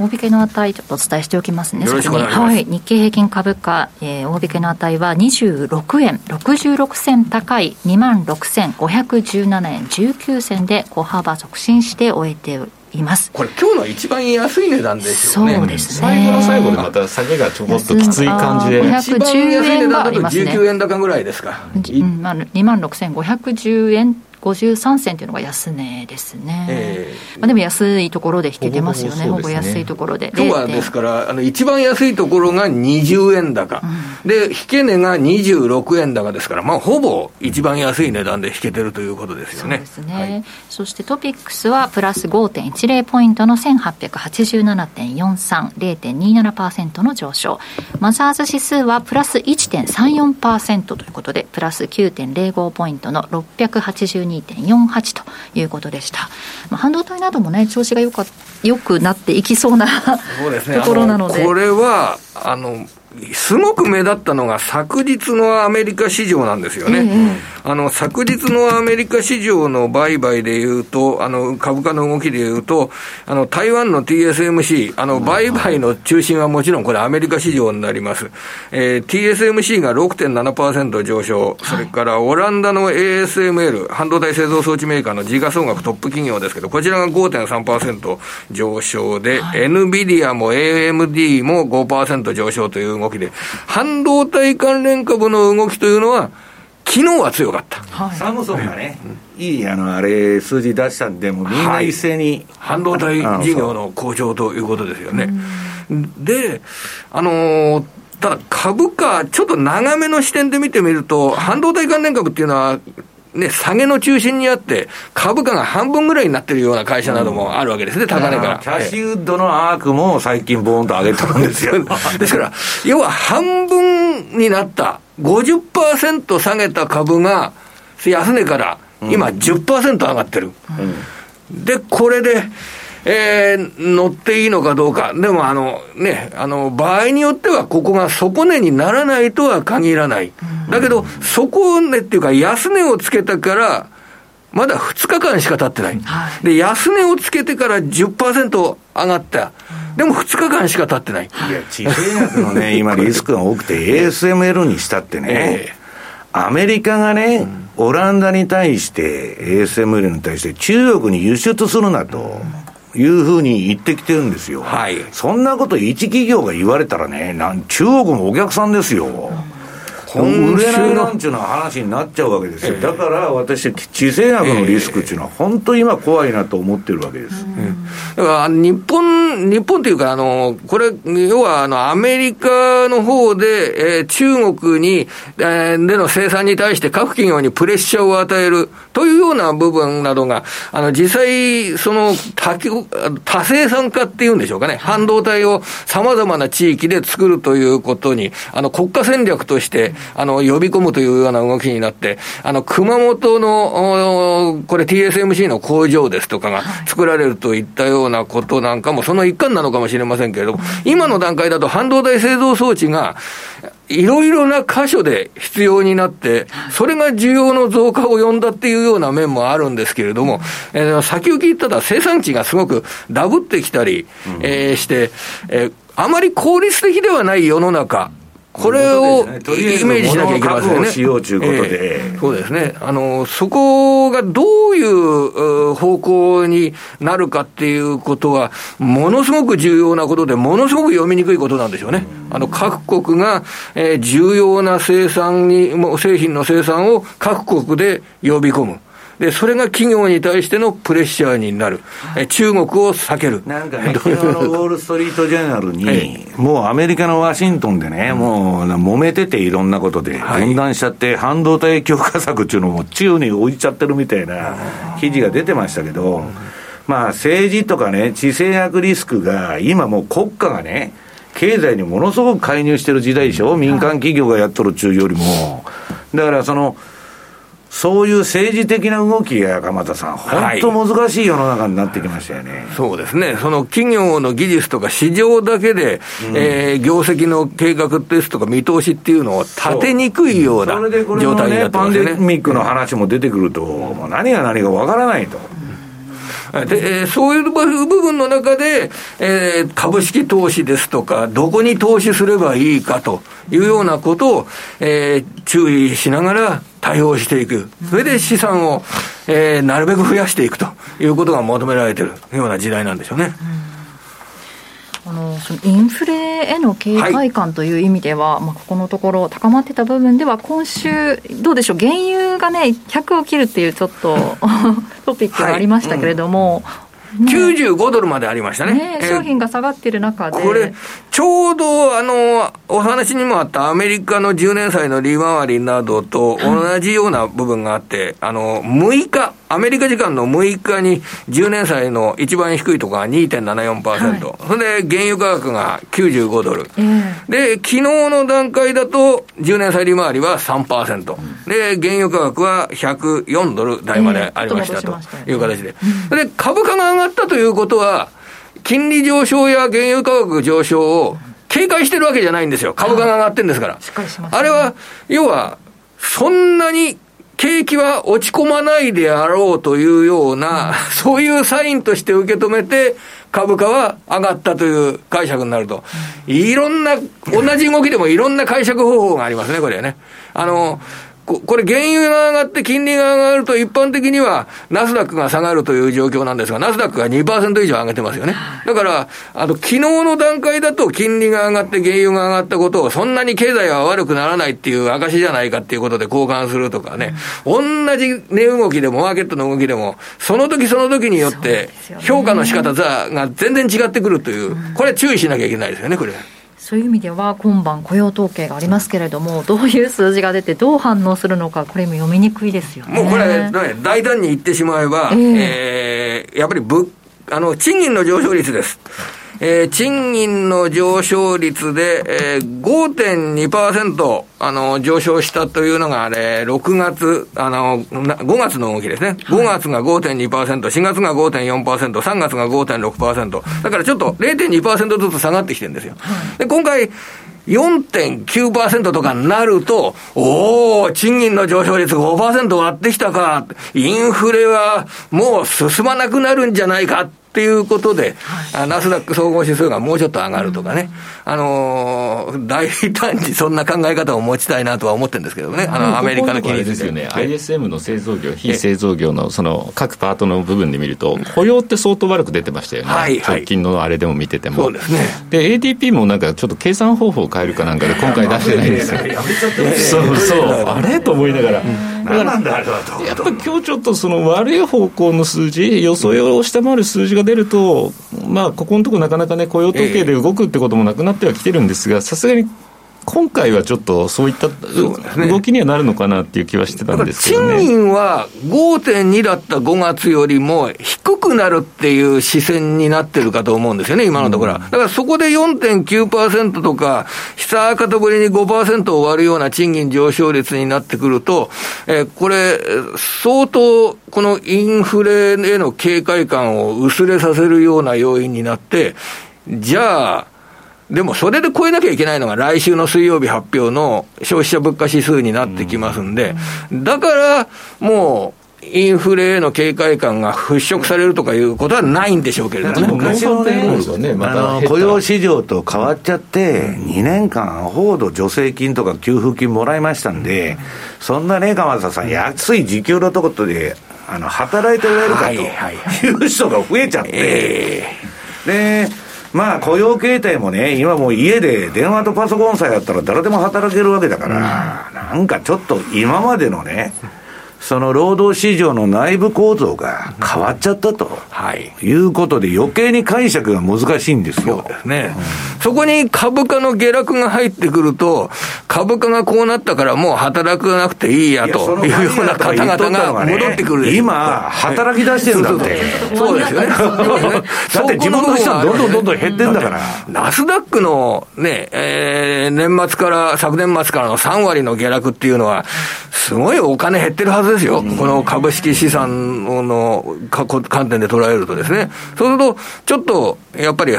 大引けの値、ちょっとお伝えしておきますね、す。はい、日経平均株価、えー、大引けの値は26円66銭高い2万6517円19銭で小幅促進して終えています。これ今日の一番安い値段ですよね。そうですね。最後の最後でまた下げがちょこっときつい感じで。一番安い値段だと19円高ぐらいですか、うんまあ、2万6510円53銭というのが安値ですね、えー、まあ、でも安いところで引けてますよね、ほぼ、ね、安いところで。今日はですから、あの一番安いところが20円高、うん、で、引け値が26円高ですから、まあ、ほぼ一番安い値段で引けてるということですよね。そね、はい、そしてトピックスはプラス5.10ポイントの1887.43、0.27%の上昇、マザーズ指数はプラス1.34%ということで、プラス9.05ポイントの682 2.48ということでした、まあ、半導体などもね調子がよかよくなっていきそうなそうです、ね、ところなので。これはあのすごく目立ったのが昨日のアメリカ市場なんですよね。えー、あの、昨日のアメリカ市場の売買でいうと、あの、株価の動きでいうと、あの、台湾の TSMC、あの、売買の中心はもちろんこれアメリカ市場になります。えー、TSMC が6.7%上昇、それからオランダの ASML、半導体製造装置メーカーの時価総額トップ企業ですけど、こちらが5.3%上昇で、はい、NVIDIA も AMD も5%上昇という動きで、半導体関連株の動きというのは、昨日は強かった。はい、サムソンがね、いい、あの、あれ、数字出したんで、もうみんな一斉に、はい、半導体事業の好調ということですよね。で、あのー、ただ株価、ちょっと長めの視点で見てみると、半導体関連株っていうのは、ね、下げの中心にあって、株価が半分ぐらいになってるような会社などもあるわけですね、高値から。キャシュウッドのアークも最近、ボーンと上げてるんですよ。ですから、要は半分になった、50%下げた株が、安値から今10%上がってる。うん、で、これで、えー、乗っていいのかどうか。でもあのね、あの、場合によってはここが底値にならないとは限らない。だけど、底値っていうか安値をつけたから、まだ2日間しか経ってない。はい、で、安値をつけてから10%上がった。でも2日間しか経ってない。いや、地政学のね、今リスクが多くて ASML にしたってね、えー、アメリカがね、オランダに対して、ASML に対して中国に輸出するなと。いうふうに言ってきてるんですよ。はい。そんなこと一企業が言われたらね、なん中国もお客さんですよ。売れないなんちゅうの話になっちゃうわけですよ、だから私、地政学のリスクっていうのは、本当今、怖いなと思ってるわけです。だから日本、日本っていうか、あのこれ、要はあのアメリカの方で、えー、中国に、えー、での生産に対して各企業にプレッシャーを与えるというような部分などが、あの実際、その多多生産化っていうんでしょうかね、半導体をさまざまな地域で作るということに、あの国家戦略として、あの、呼び込むというような動きになって、あの、熊本の、これ TSMC の工場ですとかが作られるといったようなことなんかも、その一環なのかもしれませんけれども、今の段階だと半導体製造装置が、いろいろな箇所で必要になって、それが需要の増加を呼んだっていうような面もあるんですけれども、えー、先行きたら生産地がすごくダブってきたり、えー、して、えー、あまり効率的ではない世の中、これをイメージしなきゃいけませんね。しようということで、えー、そうですね。あの、そこがどういう方向になるかっていうことは、ものすごく重要なことで、ものすごく読みにくいことなんでしょうね。あの、各国が、えー、重要な生産に、製品の生産を各国で呼び込む。で、それが企業に対してのプレッシャーになる。え中国を避ける。なんかね、昨日のウォール・ストリート・ジャーナルに、もうアメリカのワシントンでね、もう揉めてていろんなことで、分断しちゃって、半導体強化策っていうのも宙に置いちゃってるみたいな記事が出てましたけど、まあ政治とかね、地政学リスクが、今もう国家がね、経済にものすごく介入してる時代でしょ、民間企業がやっとる中よりも。だからその、そういう政治的な動きが、鎌田さん、本当難しい世の中になってきましたよね、はい、そうですね、その企業の技術とか市場だけで、うん、えー、業績の計画ですとか見通しっていうのを立てにくいような状態になってますね。パンデミックの話も出てくると、もう何が何かわからないと。で、えー、そういう部分の中で、えー、株式投資ですとか、どこに投資すればいいかというようなことを、えー、注意しながら対応していく。それで資産を、えー、なるべく増やしていくということが求められているような時代なんでしょうね。あのそのインフレへの警戒感という意味では、はい、まあ、ここのところ高まってた部分では今週どうでしょう？原油がね100を切るっていうちょっと トピックがありましたけれども、はい95ドルまでありましたね。ね商品が下がってる中で。これ、ちょうど、あの、お話にもあったアメリカの10年債の利回りなどと同じような部分があって、あの、6日、アメリカ時間の6日に10年債の一番低いところが2.74%、はい、それで原油価格が95ドル、えー、で、昨日の段階だと10年債利回りは3%、うん、で、原油価格は104ドル台までありました、という形で、うん、で、株価が上がったということは、金利上昇や原油価格上昇を警戒してるわけじゃないんですよ。株価が上がってるんですから。あれは、要は、そんなに景気は落ち込まないであろうというような、そういうサインとして受け止めて、株価は上がったという解釈になると、いろんな、同じ動きでもいろんな解釈方法がありますね、これはね。あの、これ原油が上がって金利が上がると一般的にはナスダックが下がるという状況なんですが、ナスダックが2%以上上げてますよね。だから、あと昨日の段階だと金利が上がって原油が上がったことをそんなに経済は悪くならないっていう証じゃないかっていうことで交換するとかね、同じ値動きでもマーケットの動きでも、その時その時によって評価の仕方が全然違ってくるという、これ注意しなきゃいけないですよね、これ。そういう意味では今晩雇用統計がありますけれどもどういう数字が出てどう反応するのかこれも読みにくいですよね。もうこれ、ね、大胆に言ってしまえば、えー、えー、やっぱり物あの賃金の上昇率ですえー、賃金の上昇率で、えー、5.2%、あの、上昇したというのが、あれ、6月、あの、5月の動きですね。5月が5.2%、4月が5.4%、3月が5.6%。だからちょっと0.2%ずつ下がってきてるんですよ。で、今回、4.9%とかになると、おお、賃金の上昇率5%割ってきたか、インフレはもう進まなくなるんじゃないかっていうことで、はい、ナスダック総合指数がもうちょっと上がるとかね、うん、あのー、大胆にそんな考え方を持ちたいなとは思ってるんですけどね、あの、アメリカの金利で。すよね、ISM の製造業、非製造業のその各パートの部分で見ると、雇用って相当悪く出てましたよね、はい、直近のあれでも見てても。そうですね。で、ADP もなんかちょっと計算方法を変えるかなんかで、今回出してないんですよ。そう そう、あれ？と思いながら。何なんだあれはと。やっぱり今日ちょっとその悪い方向の数字、予想を下回る数字が出ると、まあ、ここのところなかなかね、雇用統計で動くってこともなくなってはきてるんですが、さすがに今回はちょっとそういった動きにはなるのかなっていう気はしてたんですけど、ね、賃金は5.2だった5月よりも低くなるっていう視線になってるかと思うんですよね、今のところは。だからそこで4.9%とか、久赤ぶりに5%を割るような賃金上昇率になってくると、えー、これ、相当このインフレへの警戒感を薄れさせるような要因になって、じゃあ、でもそれで超えなきゃいけないのが来週の水曜日発表の消費者物価指数になってきますんで、だからもう、インフレへの警戒感が払拭されるとかいうことはないんでしょうけれども、昔のね、あの雇用市場と変わっちゃって、2年間、ほど助成金とか給付金もらいましたんで、そんなね、鎌田さん、安い時給のとことであの働いておられるかという人が増えちゃって、でまあ雇用形態もね、今もう家で電話とパソコンさえあったら誰でも働けるわけだから、なんかちょっと今までのね、その労働市場の内部構造が変わっちゃったと、はい、いうことで、余計に解釈が難しいんですよ。そうですね、うん、そこに株価の下落が入ってくると、株価がこうなったからもう働かなくていいやというような方々が戻ってくる、ね、今、働き出してるんだって。そうですよね。だって自分の資産どんどんどんどん減ってんだから。ナスダックのね、えー、年末から、昨年末からの3割の下落っていうのは、すごいお金減ってるはずですよ。この株式資産の観点で捉えるとですね。そうすると、ちょっと、やっぱり、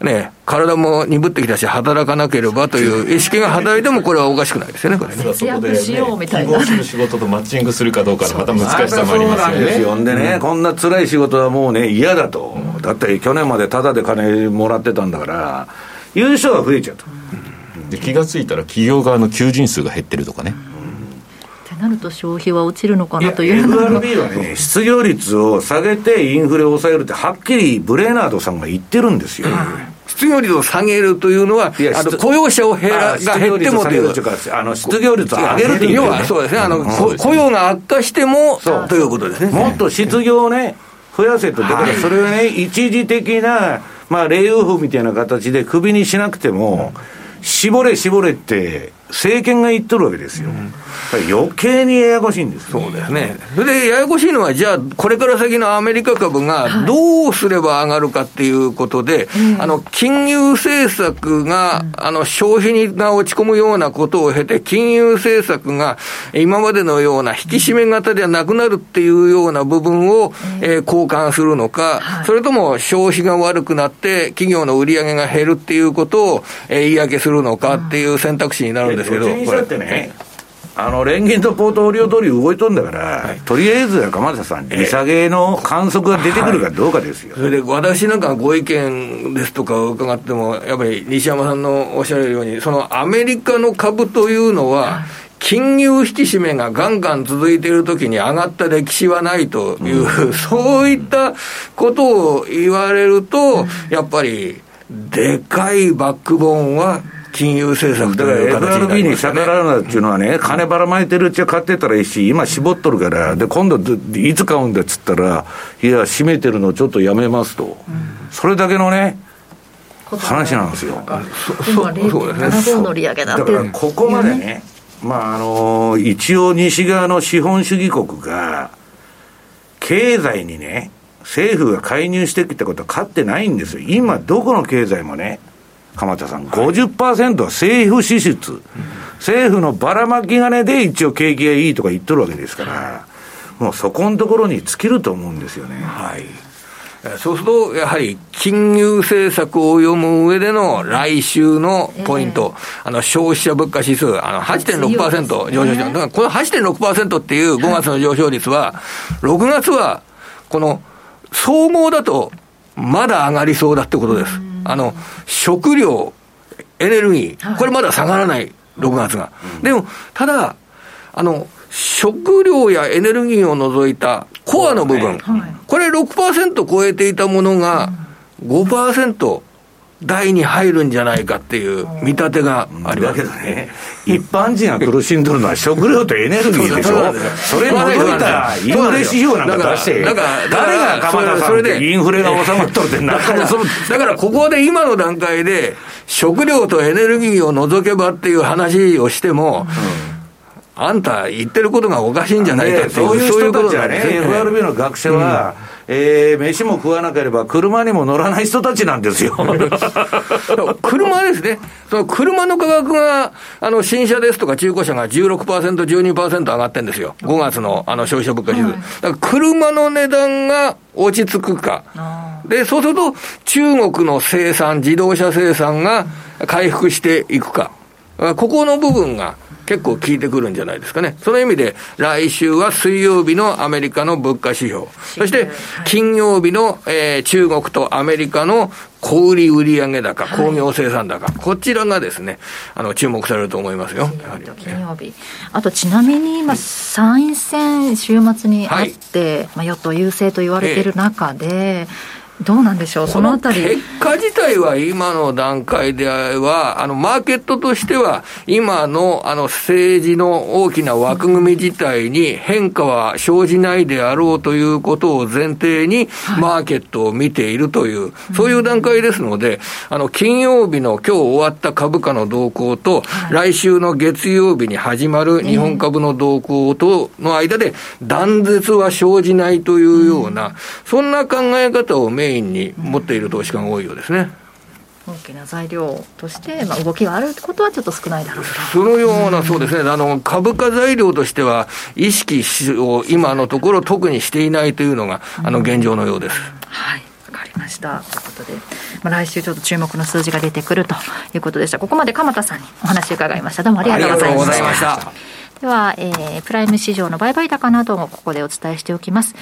ね、体も鈍ってきたし、働かなければという意識が働いても、これはおかしくないですよね、これね。節約しようみたいな。する仕事とマッチングするかどうかのまた難しさもありますよね。そうですよ。でね、こんな辛い仕事はもうね、嫌だと。だって去年までタダで金もらってたんだから、いう人が増えちゃうと。で気が付いたら企業側の求人数が減ってるとかね。なると消費は落ちるのかなという FRB はね、失業率を下げてインフレを抑えるって、はっきりブレーナードさんが言ってるんですよ。失業率を下げるというのは、あの雇用者を減らが減ってもという、あの失業率を上げるという、ね、そうですね、あの、雇用が悪化してもということですね。もっと失業をね、増やせと、だからそれをね、一時的な、まあ、レイオフみたいな形でクビにしなくても、絞れ絞れって、政権が言っとるわけですよ。うん。余計にややこしいんですそうですね。それでややこしいのは、じゃあ、これから先のアメリカ株がどうすれば上がるかっていうことで、はい、あの、金融政策が、あの、消費にが落ち込むようなことを経て、金融政策が今までのような引き締め型ではなくなるっていうような部分を、えー、交換するのか、はい、それとも消費が悪くなって、企業の売り上げが減るっていうことを、えー、言い訳するのかっていう選択肢になるんですけど、これ。ね。あの連銀とポートフォリオ通り動いとんだから、はい、とりあえず鎌田さん、利下げの観測が出てくるかどうかですよ、はい、それで私なんかご意見ですとか伺っても、やっぱり西山さんのおっしゃるように、そのアメリカの株というのは、金融引き締めがガンガン続いているときに上がった歴史はないという、うん、そういったことを言われると、やっぱり、でかいバックボーンは金融政策だから FRB に逆らうなっていうのはね、金ばらまいてるうちは買ってたらいいし、今絞っとるから、で、今度いつ買うんだっつったら、いや、閉めてるのちょっとやめますと、それだけのね、話なんですよ。今0.75の利上げだだからここまでね、まああの一応西側の資本主義国が、経済にね、政府が介入してきたことは勝ってないんですよ。今、どこの経済もね、鎌田さん、50%は政府支出、政府のばらまき金で一応景気がいいとか言っとるわけですから、もうそこのところに尽きると思うんですよね。はい。そうすると、やはり金融政策を読む上での来週のポイント、えー、あの消費者物価指数、あの8.6%上昇した、だからこの8.6%っていう5月の上昇率は、6月はこの総合だとまだ上がりそうだってことです。あの、食料、エネルギー、これまだ下がらない、6月が。でも、ただ、あの、食料やエネルギーを除いたコアの部分、これ6%超えていたものが5%、台に入るんじゃないかっていう見立てがあります、だけどね、一般人が苦しんどるのは食料とエネルギーでしょ、それ除いたインフレ指標なんか出して、だから誰が鎌田さんでインフレが収まっとるってなだか。ら だからここで今の段階で、食料とエネルギーを除けばっていう話をしても、あんた言ってることがおかしいんじゃないかっていう、そういう人たちはね、FRB の学者は、えー、飯も食わなければ車にも乗らない人たちなんですよ。車ですね。その車の価格が、あの、新車ですとか中古車が16%、12%上がってるんですよ。5月のあの消費者物価指数。だから車の値段が落ち着くか。で、そうすると、中国の生産、自動車生産が回復していくか。ここの部分が結構効いてくるんじゃないですかね。その意味で、来週は水曜日のアメリカの物価指標、そして金曜日の、えー、中国とアメリカの小売売上高、工業生産高、はい、こちらがですね、あの、注目されると思いますよ。金曜日。あと、ちなみに今、参院選週末にあって、はい、まあ、与党優勢と言われている中で、えーどうなんでしょう、そのあたり。結果自体は今の段階では、あの、マーケットとしては、今の、あの、政治の大きな枠組み自体に変化は生じないであろうということを前提に、マーケットを見ているという、そういう段階ですので、あの、金曜日の今日終わった株価の動向と、来週の月曜日に始まる日本株の動向との間で、断絶は生じないというような、そんな考え方をメインに持っている投資家が多いようですね。大きな材料として、まあ、動きがあることはちょっと少ないだろうと。そのような、そうですね、あの株価材料としては、意識を今のところ、特にしていないというのが、あの現状のようです。はい。わかりました。ということで、まあ、来週ちょっと注目の数字が出てくるということでした。ここまで鎌田さんにお話伺いました。どうもありがとうございましたでは、えー、プライム市場の売買高などもここでお伝えしておきます。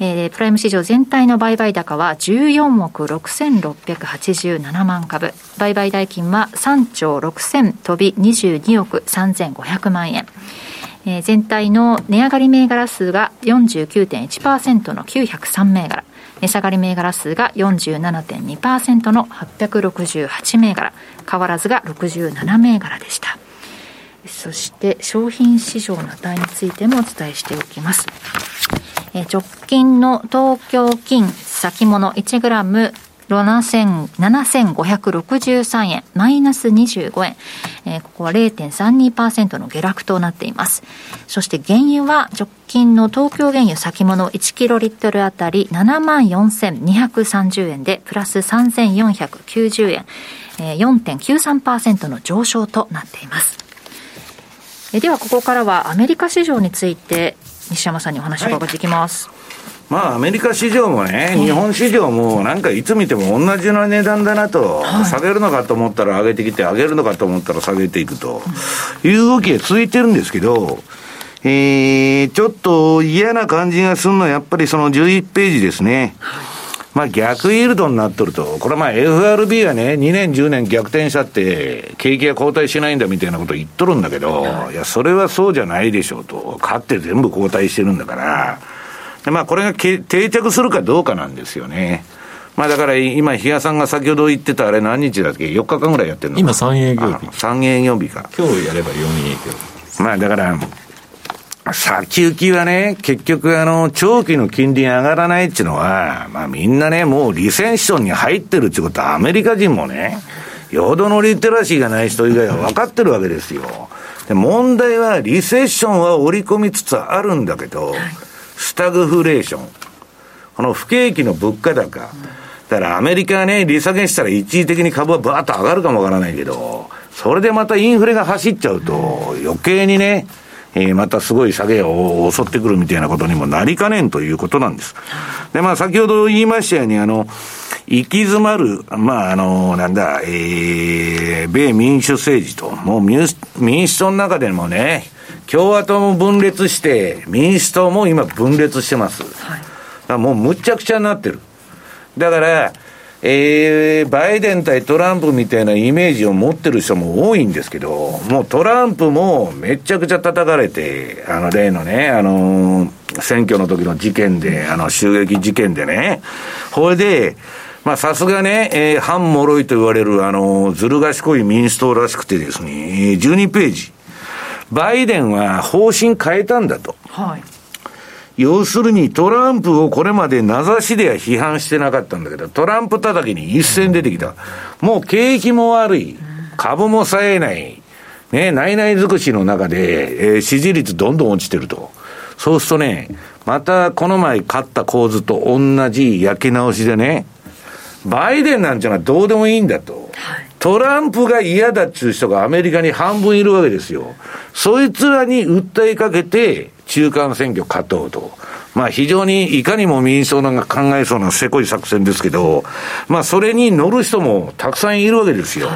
えー、プライム市場全体の売買高は14億6687万株。売買代金は3兆6000飛び22億3500万円。全体の値上がり銘柄数が49.1%の903銘柄。値下がり銘柄数が47.2%の868銘柄。変わらずが67銘柄でした。そして商品市場の値についてもお伝えしておきます。え直近の東京金先物1グラム7563円、マイナス25円。えー、ここは0.32%の下落となっています。そして原油は直近の東京原油先物1キロリットルあたり74,230円でプラス3490円、えー、4.93%の上昇となっています。えではここからはアメリカ市場について西山さんにお話を伺っていきます。はいまあ、アメリカ市場もね、日本市場もなんかいつ見ても同じような値段だなと、はい、下げるのかと思ったら上げてきて、上げるのかと思ったら下げていくという動きが続いてるんですけど、えー、ちょっと嫌な感じがするのはやっぱりその11ページですね。まあ逆イールドになっとると、これまあ FRB はね、2年、10年逆転したって、景気が後退しないんだみたいなこと言っとるんだけど、いや、それはそうじゃないでしょうと。勝って全部後退してるんだから。でまあこれが定着するかどうかなんですよね。まあだから今、比嘉さんが先ほど言ってたあれ何日だっけ ?4 日間ぐらいやってるの今3営業日。3営業日か。今日やれば4営業。まあだから、先行きはね、結局あの、長期の金利上がらないっていうのは、まあみんなね、もうリセッションに入ってるってことはアメリカ人もね、よほどのリテラシーがない人以外は分かってるわけですよ。で、問題はリセッションは織り込みつつあるんだけど、スタグフレーション。この不景気の物価高。だからアメリカがね、利下げしたら一時的に株はバーッと上がるかもわからないけど、それでまたインフレが走っちゃうと、余計にね、えー、またすごい下げを襲ってくるみたいなことにもなりかねんということなんです。で、まあ先ほど言いましたように、あの、行き詰まる、まあ、あの、なんだ、えー、米民主政治と、もう民民主党の中でもね、共和党も分裂して、民主党も今分裂してます。はい、だもうむちゃくちゃになってる。だから、えー、バイデン対トランプみたいなイメージを持ってる人も多いんですけど、もうトランプもめちゃくちゃ叩かれて、あの例のね、あのー、選挙の時の事件で、あの襲撃事件でね、これで、まあさすがね、えー、反脆いと言われる、あのー、ずる賢い民主党らしくてですね、12ページ。バイデンは方針変えたんだと。はい。要するにトランプをこれまで名指しでは批判してなかったんだけど、トランプ叩きに一戦出てきた。もう景気も悪い。株も冴えない。ね、内々尽くしの中で、えー、支持率どんどん落ちてると。そうするとね、またこの前勝った構図と同じ焼き直しでね、バイデンなんていうのはどうでもいいんだと。トランプが嫌だっちゅう人がアメリカに半分いるわけですよ。そいつらに訴えかけて、中間選挙勝とうと。まあ非常にいかにも民主党が考えそうなせこい作戦ですけど、まあそれに乗る人もたくさんいるわけですよ。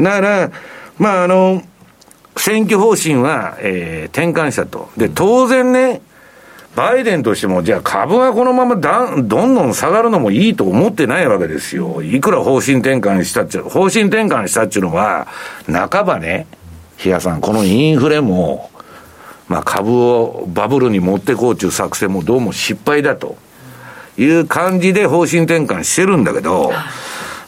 だから、まああの、選挙方針は、えー、転換したと。で、当然ね、バイデンとしても、じゃあ株がこのままだんどんどん下がるのもいいと思ってないわけですよ。いくら方針転換したっちゅう、方針転換したっちゅうのは、半ばね、比嘉さん、このインフレも、まあ、株をバブルに持ってこうという作戦もどうも失敗だという感じで方針転換してるんだけど、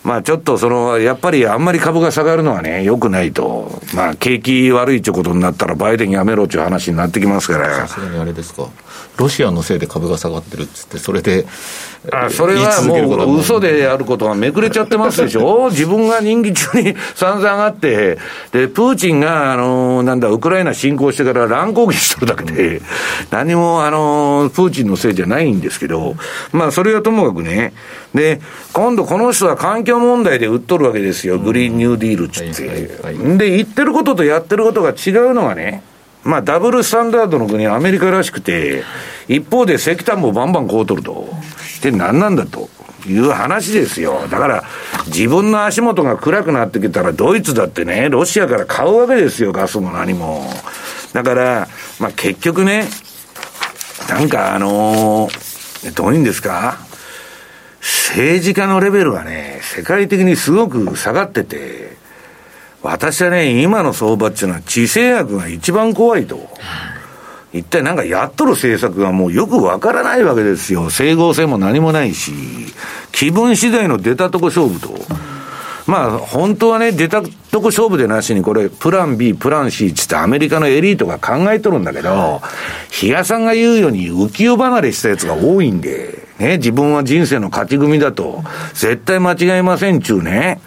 まあちょっとその、やっぱりあんまり株が下がるのはね、良くないと。まあ景気悪いってことになったらバイデンやめろっていう話になってきますから。さすがにあれですか。ロシアのせいで株が下がってるっつって、それで、あそれはもう嘘であることがめくれちゃってますでしょ、自分が任期中に散々あって、で、プーチンが、あのなんだ、ウクライナ侵攻してから乱攻撃してるだけで、何も、あのプーチンのせいじゃないんですけど、まあ、それはともかくね、で、今度この人は環境問題で売っとるわけですよ、グリーンニューディールっつって。で、言ってることとやってることが違うのはね、まあ、ダブルスタンダードの国、アメリカらしくて、一方で石炭もバンバン買うとると。で、何なんだと。いう話ですよ。だから、自分の足元が暗くなってきたら、ドイツだってね、ロシアから買うわけですよ、ガスも何も。だから、まあ結局ね、なんかあのー、どういうんですか？政治家のレベルはね、世界的にすごく下がってて、私はね、今の相場っていうのは地政学が一番怖いと。一体なんかやっとる政策がもうよくわからないわけですよ。整合性も何もないし、気分次第の出たとこ勝負と。まあ、本当はね、出たとこ勝負でなしに、これ、プラン B、プラン C つってアメリカのエリートが考えとるんだけど、比嘉さんが言うように浮世離れしたやつが多いんで、ね、自分は人生の勝ち組だと、絶対間違いませんちゅうね。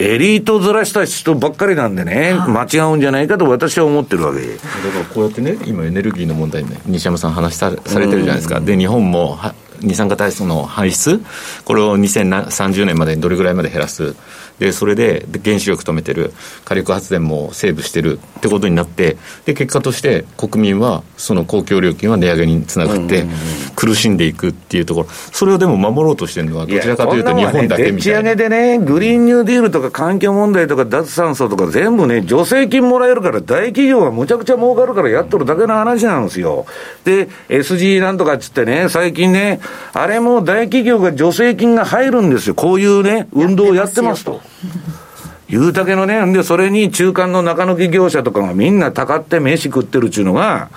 エリートずらした人ばっかりなんでね、間違うんじゃないかと私は思ってるわけ。だからこうやってね、今、エネルギーの問題ね、西山さん話さされてるじゃないですか、で日本も二酸化炭素の排出、これを2030年までにどれぐらいまで減らす？でそれで原子力止めてる火力発電もセーブしてるってことになってで結果として国民はその公共料金は値上げにつながって苦しんでいくっていうところそれをでも守ろうとしてるのはどちらかというと日本だけみたいな。ね、上げでねグリーンニューディールとか環境問題とか脱炭素とか全部ね助成金もらえるから大企業がむちゃくちゃ儲かるからやっとるだけの話なんですよ。で SG なんとかっつってね最近ねあれも大企業が助成金が入るんですよ。こういうね、運動をやってますと。言うだけのね、で、それに中間の中抜き業者とかがみんなたかって飯食ってるっていうのが、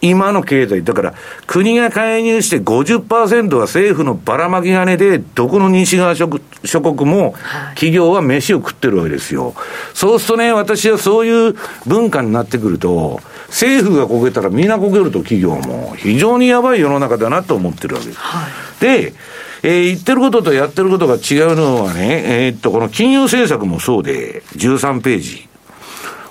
今の経済、だから国が介入して50%は政府のばらまき金で、どこの西側諸国も企業は飯を食ってるわけですよ。そうするとね、私はそういう文化になってくると、政府がこけたらみんなこけると企業も非常にやばい世の中だなと思ってるわけです。はい、で、えー、言ってることとやってることが違うのはね、えー、っと、この金融政策もそうで、13ページ。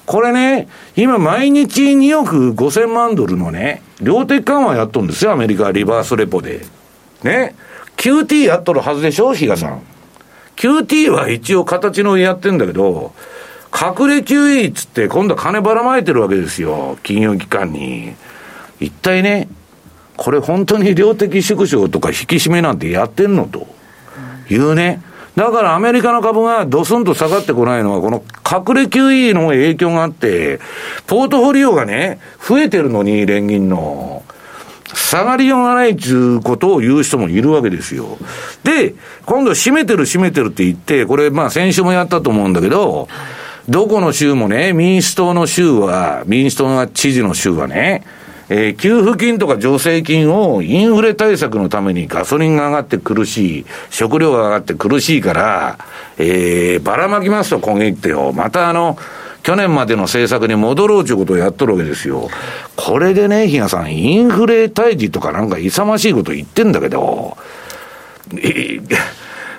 これね、今毎日2億5000万ドルのね、量的緩和やっとんですよ、アメリカリバースレポで。ね。QT やっとるはずでしょ、比嘉さん。QT は一応形のやってんだけど、隠れ QE っつって今度は金ばらまいてるわけですよ、金融機関に。一体ね、これ本当に量的縮小とか引き締めなんてやってんのというね。だからアメリカの株がドスンと下がってこないのは、この隠れ QE の影響があって、ポートフォリオがね、増えてるのに、連銀の。下がりようがないっていうことを言う人もいるわけですよ。で、今度閉めてる閉めてるって言って、これまあ先週もやったと思うんだけど、どこの州もね、民主党の州は、民主党の知事の州はね、えー、給付金とか助成金をインフレ対策のためにガソリンが上がって苦しい、食料が上がって苦しいから、えー、ばらまきますと、今月よ。またあの、去年までの政策に戻ろうということをやっとるわけですよ。これでね、比嘉さん、インフレ退治とかなんか勇ましいこと言ってんだけど、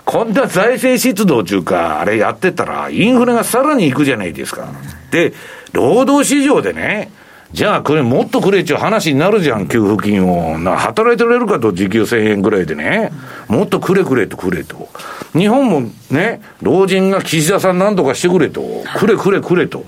こんな財政出動というか、あれやってたら、インフレがさらに行くじゃないですか。で、労働市場でね、じゃあ、これもっとくれっちゅう話になるじゃん、給付金を。な、働いてくれるかと、時給1000円ぐらいでね。もっとくれくれとくれと。日本もね、老人が岸田さんなんとかしてくれと。くれくれくれと。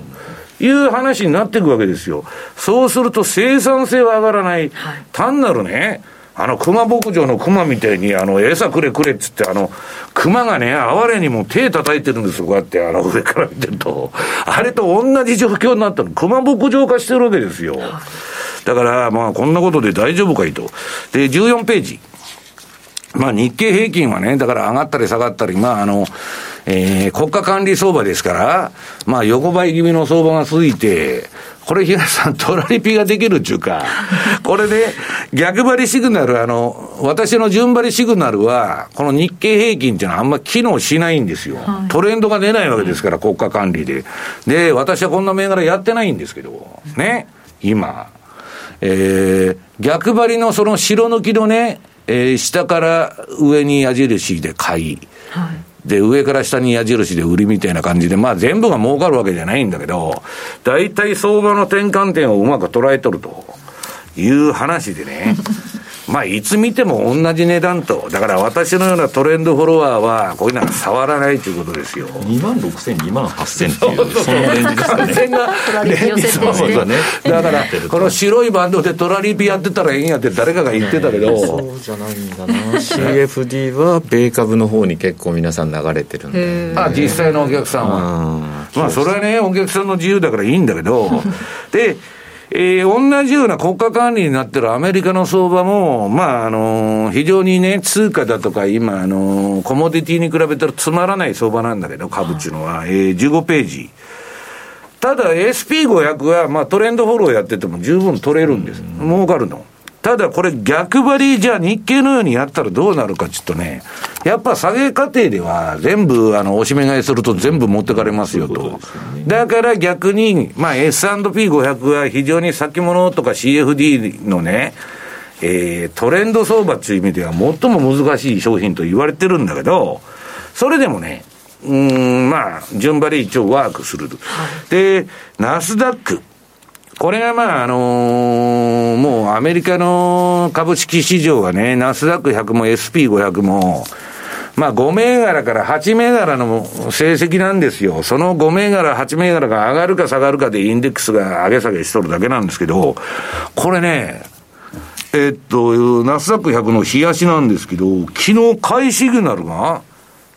いう話になっていくわけですよ。そうすると生産性は上がらない。単なるね、あの、熊牧場の熊みたいに、あの、餌くれくれっつって、あの、熊がね、哀れにも手叩いてるんですよ、こうやって、あの、上から見てると。あれと同じ状況になったの。熊牧場化してるわけですよ。だから、まあ、こんなことで大丈夫かいと。で、14ページ。まあ、日経平均はね、だから上がったり下がったり、まあ、あの、えー、国家管理相場ですから、まあ、横ばい気味の相場が続いて、これ、平さん、トラリピができるっていうか、これで、逆張りシグナル、あの、私の順張りシグナルは、この日経平均っていうのはあんま機能しないんですよ。はい、トレンドが出ないわけですから、国家管理で。で、私はこんな銘柄やってないんですけど、ね、今。えー、逆張りのその白抜きのね、えー、下から上に矢印で買い。はいで、上から下に矢印で売りみたいな感じで、まあ全部が儲かるわけじゃないんだけど、大体相場の転換点をうまく捉えとるという話でね。まあ、いつ見ても同じ値段と。だから私のようなトレンドフォロワーは、こういうのは触らないということですよ。2万6000、2万8000っていう、そのレンジですかね。そうだね。だから、この白いバンドでトラリピやってたらええんやって誰かが言ってたけど。そうじゃないんだな。CFD は米株の方に結構皆さん流れてるんで。あ、実際のお客さんは。まあ、それはね、お客さんの自由だからいいんだけど、で、えー、同じような国家管理になってるアメリカの相場も、まあ、あのー、非常にね、通貨だとか、今、あのー、コモディティに比べたらつまらない相場なんだけど、株っていうのは、えー、15ページ。ただ、SP500 は、まあ、トレンドフォローやってても十分取れるんです。儲かるの。ただこれ逆張りじゃあ日経のようにやったらどうなるかちょっとね、やっぱ下げ過程では全部あの、おしめ買いすると全部持ってかれますよと。だから逆に、まあ S&P500 は非常に先物とか CFD のね、えー、トレンド相場っていう意味では最も難しい商品と言われてるんだけど、それでもね、うん、まあ、順張り一応ワークする。で、ナスダック。これがまあ、あのー、もうアメリカの株式市場がね、ナスダック100も SP500 も、まあ5銘柄から8銘柄の成績なんですよ。その5銘柄、8銘柄が上がるか下がるかでインデックスが上げ下げしとるだけなんですけど、これね、えっと、ナスダック100の冷やしなんですけど、昨日買いシグナルが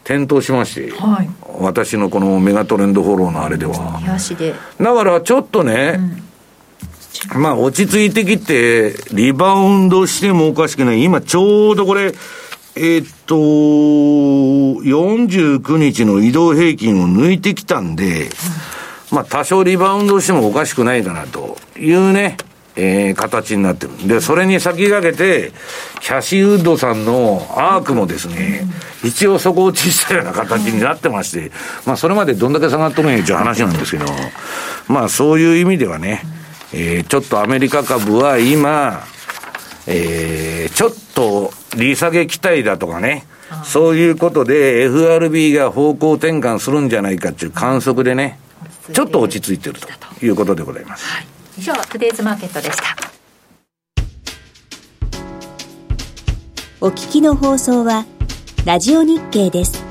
点灯しまして、はい、私のこのメガトレンドフォローのあれでは。冷やしで。だからちょっとね、うんまあ、落ち着いてきて、リバウンドしてもおかしくない。今、ちょうどこれ、えー、っと、49日の移動平均を抜いてきたんで、まあ、多少リバウンドしてもおかしくないかなというね、えー、形になってる。で、それに先駆けて、キャシーウッドさんのアークもですね、一応底落ちしたような形になってまして、まあ、それまでどんだけ下がっとるんやっていう話なんですけど、まあ、そういう意味ではね、えー、ちょっとアメリカ株は今、えー、ちょっと利下げ期待だとかね、そういうことで FRB が方向転換するんじゃないかっていう観測でね、ちょっと落ち着いてるということでございます。はい。以上トゥデイズマーケットでした。お聞きの放送はラジオ日経です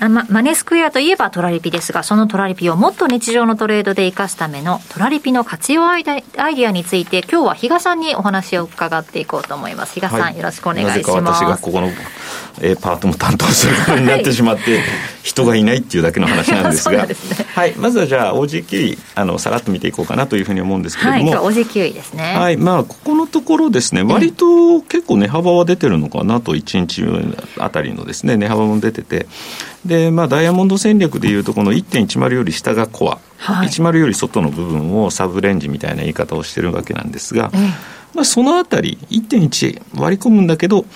ママネースクエアといえばトラリピですが、そのトラリピをもっと日常のトレードで生かすためのトラリピの活用アイデアについて、今日は比嘉さんにお話を伺っていこうと思います。比嘉さん、はい、よろしくお願いします。私がここの、えー、パートも担当することになってしまって、人がいないっていうだけの話なんですが、ね、はい、まずはじゃあ OG9 位あのさらっと見ていこうかなというふうに思うんですけれども、はい、OG9 位ですね。はい、まあここのところですね、割と結構値幅は出てるのかなと1日あたりのですね値幅も出てて、でまあダイヤモンド戦略でいうとこの1.10より下がコア、はい、10より外の部分をサブレンジみたいな言い方をしてるわけなんですが。まあ、そのあたり、1.1割り込むんだけど、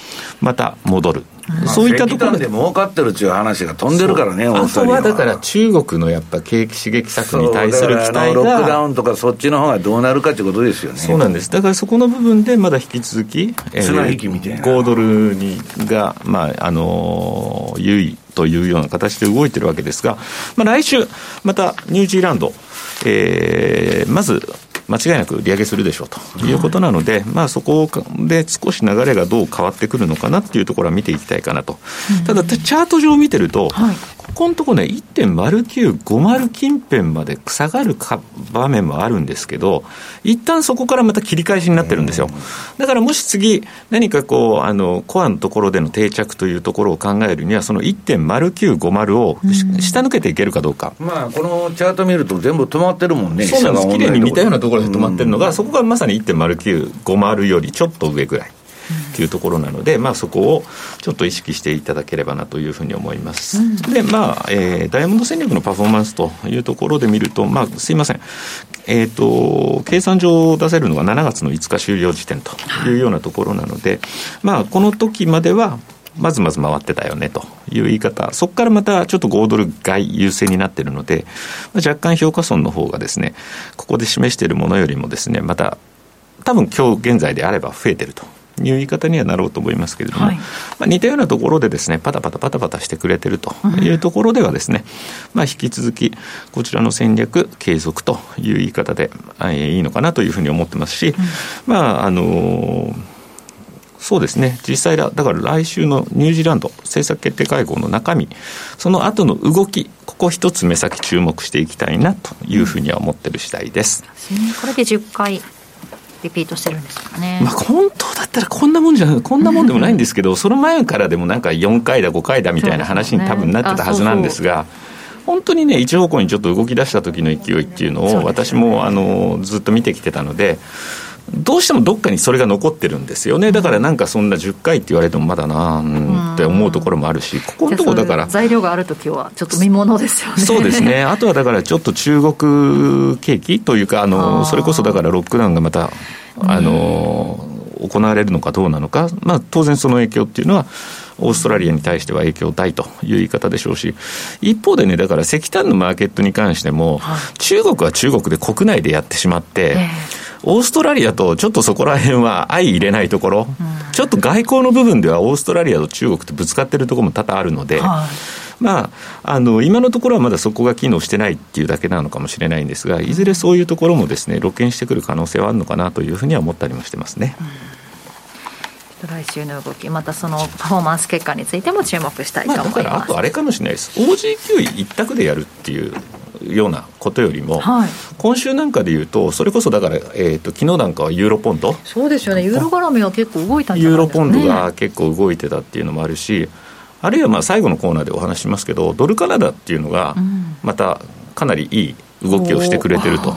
また戻る、そういったところで。儲かってるっていう話が飛んでるからね、あとは。だから中国のやっぱ景気刺激策に対する期待がロックダウンとかそっちの方がどうなるかってことですよね。そうなんです。だからそこの部分でまだ引き続き、えー、引きみたいな。5ドルにが、まあ、あのー、優位というような形で動いてるわけですが、まあ、来週、またニュージーランド、えー、まず間違いなく利上げするでしょうということなので、まあ、そこで少し流れがどう変わってくるのかなっていうところは見ていきたいかなと、ただ、チャート上見てると、はい、ここのところね、1.0950近辺まで下がるか場面もあるんですけど、一旦そこからまた切り返しになってるんですよ。だからもし次、何かこう、あの、コアのところでの定着というところを考えるには、その1.0950を下抜けていけるかどうか。まあ、このチャート見ると全部止まってるもんね。そうなんです。綺麗に似たようなところで止まってるのが、そこがまさに1.0950よりちょっと上ぐらい。というところなので、まあ、そこをちょっと意識していただければなというふうに思います。うん、で、まあ、えー、ダイヤモンド戦略のパフォーマンスというところで見ると、まあ、すいません。えっ、ー、と、計算上出せるのが7月の5日終了時点というようなところなので、まあ、この時までは、まずまず回ってたよねという言い方、そこからまたちょっと5ドル買優勢になっているので、若干評価損の方がですね、ここで示しているものよりもですね、また多分今日現在であれば増えてるという言い方にはなろうと思いますけれども、はい、まあ、似たようなところでですねパタパタパタパタしてくれてるというところではですね、まあ、引き続きこちらの戦略継続という言い方でいいのかなというふうに思ってますし、まああのそうですね、実際だ、だから来週のニュージーランド政策決定会合の中身、その後の動き、ここ一つ目先注目していきたいなというふうには思ってる次第です。これで10回リピートしてるんですかね。まあ本当だったらこんなもんじゃこんなもんでもないんですけど、その前からでもなんか4回だ5回だみたいな話に多分なってたはずなんですが。本当にね、一方向にちょっと動き出した時の勢いっていうのを、私もあのずっと見てきてたので、どうしてもどっかにそれが残ってるんですよね、だからなんかそんな10回って言われても、まだな、うん、って思うところもあるし、ここのところだから。材料があるときは、ちょっと見ものですよね。そうですね、あとはだからちょっと中国景気というか、あのそれこそだからロックダウンがまた、あの行われるのかどうなのか、まあ、当然その影響っていうのは、オーストラリアに対しては影響大という言い方でしょうし、一方でね、だから石炭のマーケットに関しても、はい、中国は中国で国内でやってしまって、えーオーストラリアとちょっとそこら辺は相入れないところ、うん、ちょっと外交の部分ではオーストラリアと中国ってぶつかってるところも多々あるので、はい、まあ、あの今のところはまだそこが機能してないっていうだけなのかもしれないんですが、いずれそういうところもですね露見してくる可能性はあるのかなというふうには思ったりもしてますね。うん。来週の動き、またそのパフォーマンス結果についても注目したいと思います、まあ、だからあとあれかもしれないです、OG9 位一択でやるっていうようなことよりも、はい、今週なんかでいうと、それこそだから、えーと、昨日なんかはユーロポンド、そうですよね、ユーロ絡みは結構動いたね、ユーロポンドが結構動いてたっていうのもあるし、あるいはまあ最後のコーナーでお話しますけど、ドルカナダっていうのが、またかなりいい動きをしてくれてるという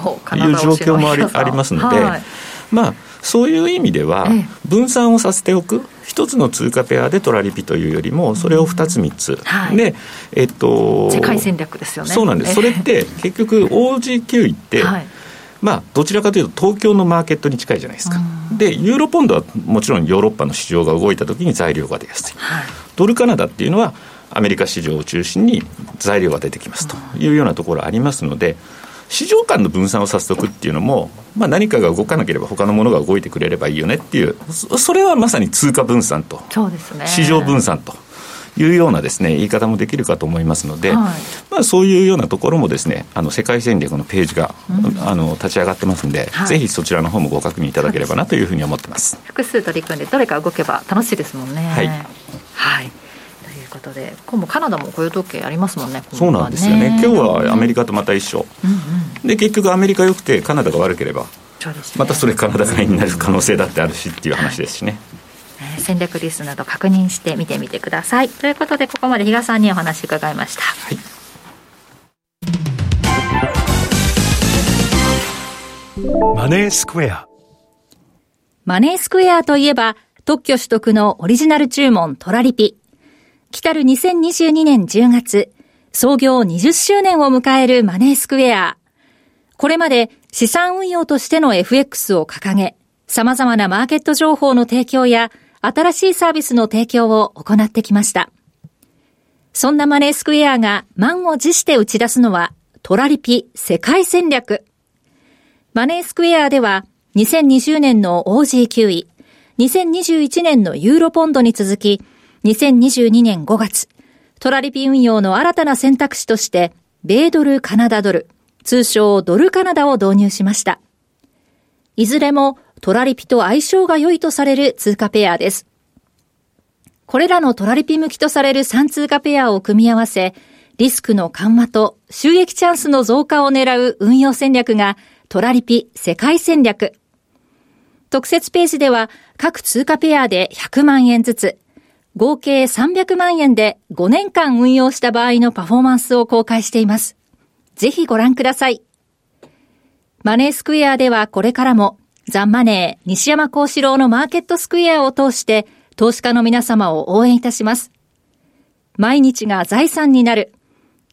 状況もありありますので、はい、まあ、そういう意味では、分散をさせておく、一つの通貨ペアでトラリピというよりも、それを2つ、3つ、はい、で、えっと、世界戦略ですよね。そうなんです、それって結局、OG9 位って、はい。まあ、どちらかというと東京のマーケットに近いじゃないですか、でユーロポンドはもちろんヨーロッパの市場が動いたときに材料が出やすい、はい、ドルカナダっていうのはアメリカ市場を中心に材料が出てきますというようなところありますので、市場間の分散をさせておくっていうのも、まあ、何かが動かなければ他のものが動いてくれればいいよねっていうそれはまさに通貨分散と、そうですね、市場分散と。いうようなですね言い方もできるかと思いますので、はい、まあ、そういうようなところもですねあの世界戦略のページが、うん、あの立ち上がってますんで、はい、ぜひそちらの方もご確認いただければなというふうに思ってます。複数取り組んでどれか動けば楽しいですもんね。はい、はいことで今度カナダも雇用統計ありますもんねそうなんですよね。今日はアメリカとまた一緒、うんうん、で結局アメリカよくてカナダが悪ければ、ね、またそれカナダ買いになる可能性だってあるしっていう話ですしね。戦略リストなど確認して見てみてください。ということでここまで比嘉さんにお話伺いました、はい。マネースクエア。マネースクエアといえば特許取得のオリジナル注文トラリピ来たる2022年10月、創業20周年を迎えるマネースクエア。これまで資産運用としての FX を掲げ、様々なマーケット情報の提供や新しいサービスの提供を行ってきました。そんなマネースクエアが満を持して打ち出すのはトラリピ世界戦略。マネースクエアでは2020年の OG9 位、2021年のユーロポンドに続き、2022年5月、トラリピ運用の新たな選択肢として、米ドルカナダドル、通称ドルカナダを導入しました。いずれもトラリピと相性が良いとされる通貨ペアです。これらのトラリピ向きとされる3通貨ペアを組み合わせ、リスクの緩和と収益チャンスの増加を狙う運用戦略がトラリピ世界戦略。特設ページでは各通貨ペアで100万円ずつ、合計300万円で5年間運用した場合のパフォーマンスを公開しています。ぜひご覧ください。マネースクエアではこれからもザンマネー西山幸四郎のマーケットスクエアを通して投資家の皆様を応援いたします。毎日が財産になる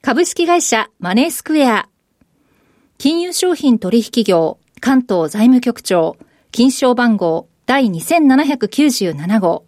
株式会社マネースクエア金融商品取引業関東財務局長金賞番号第2797号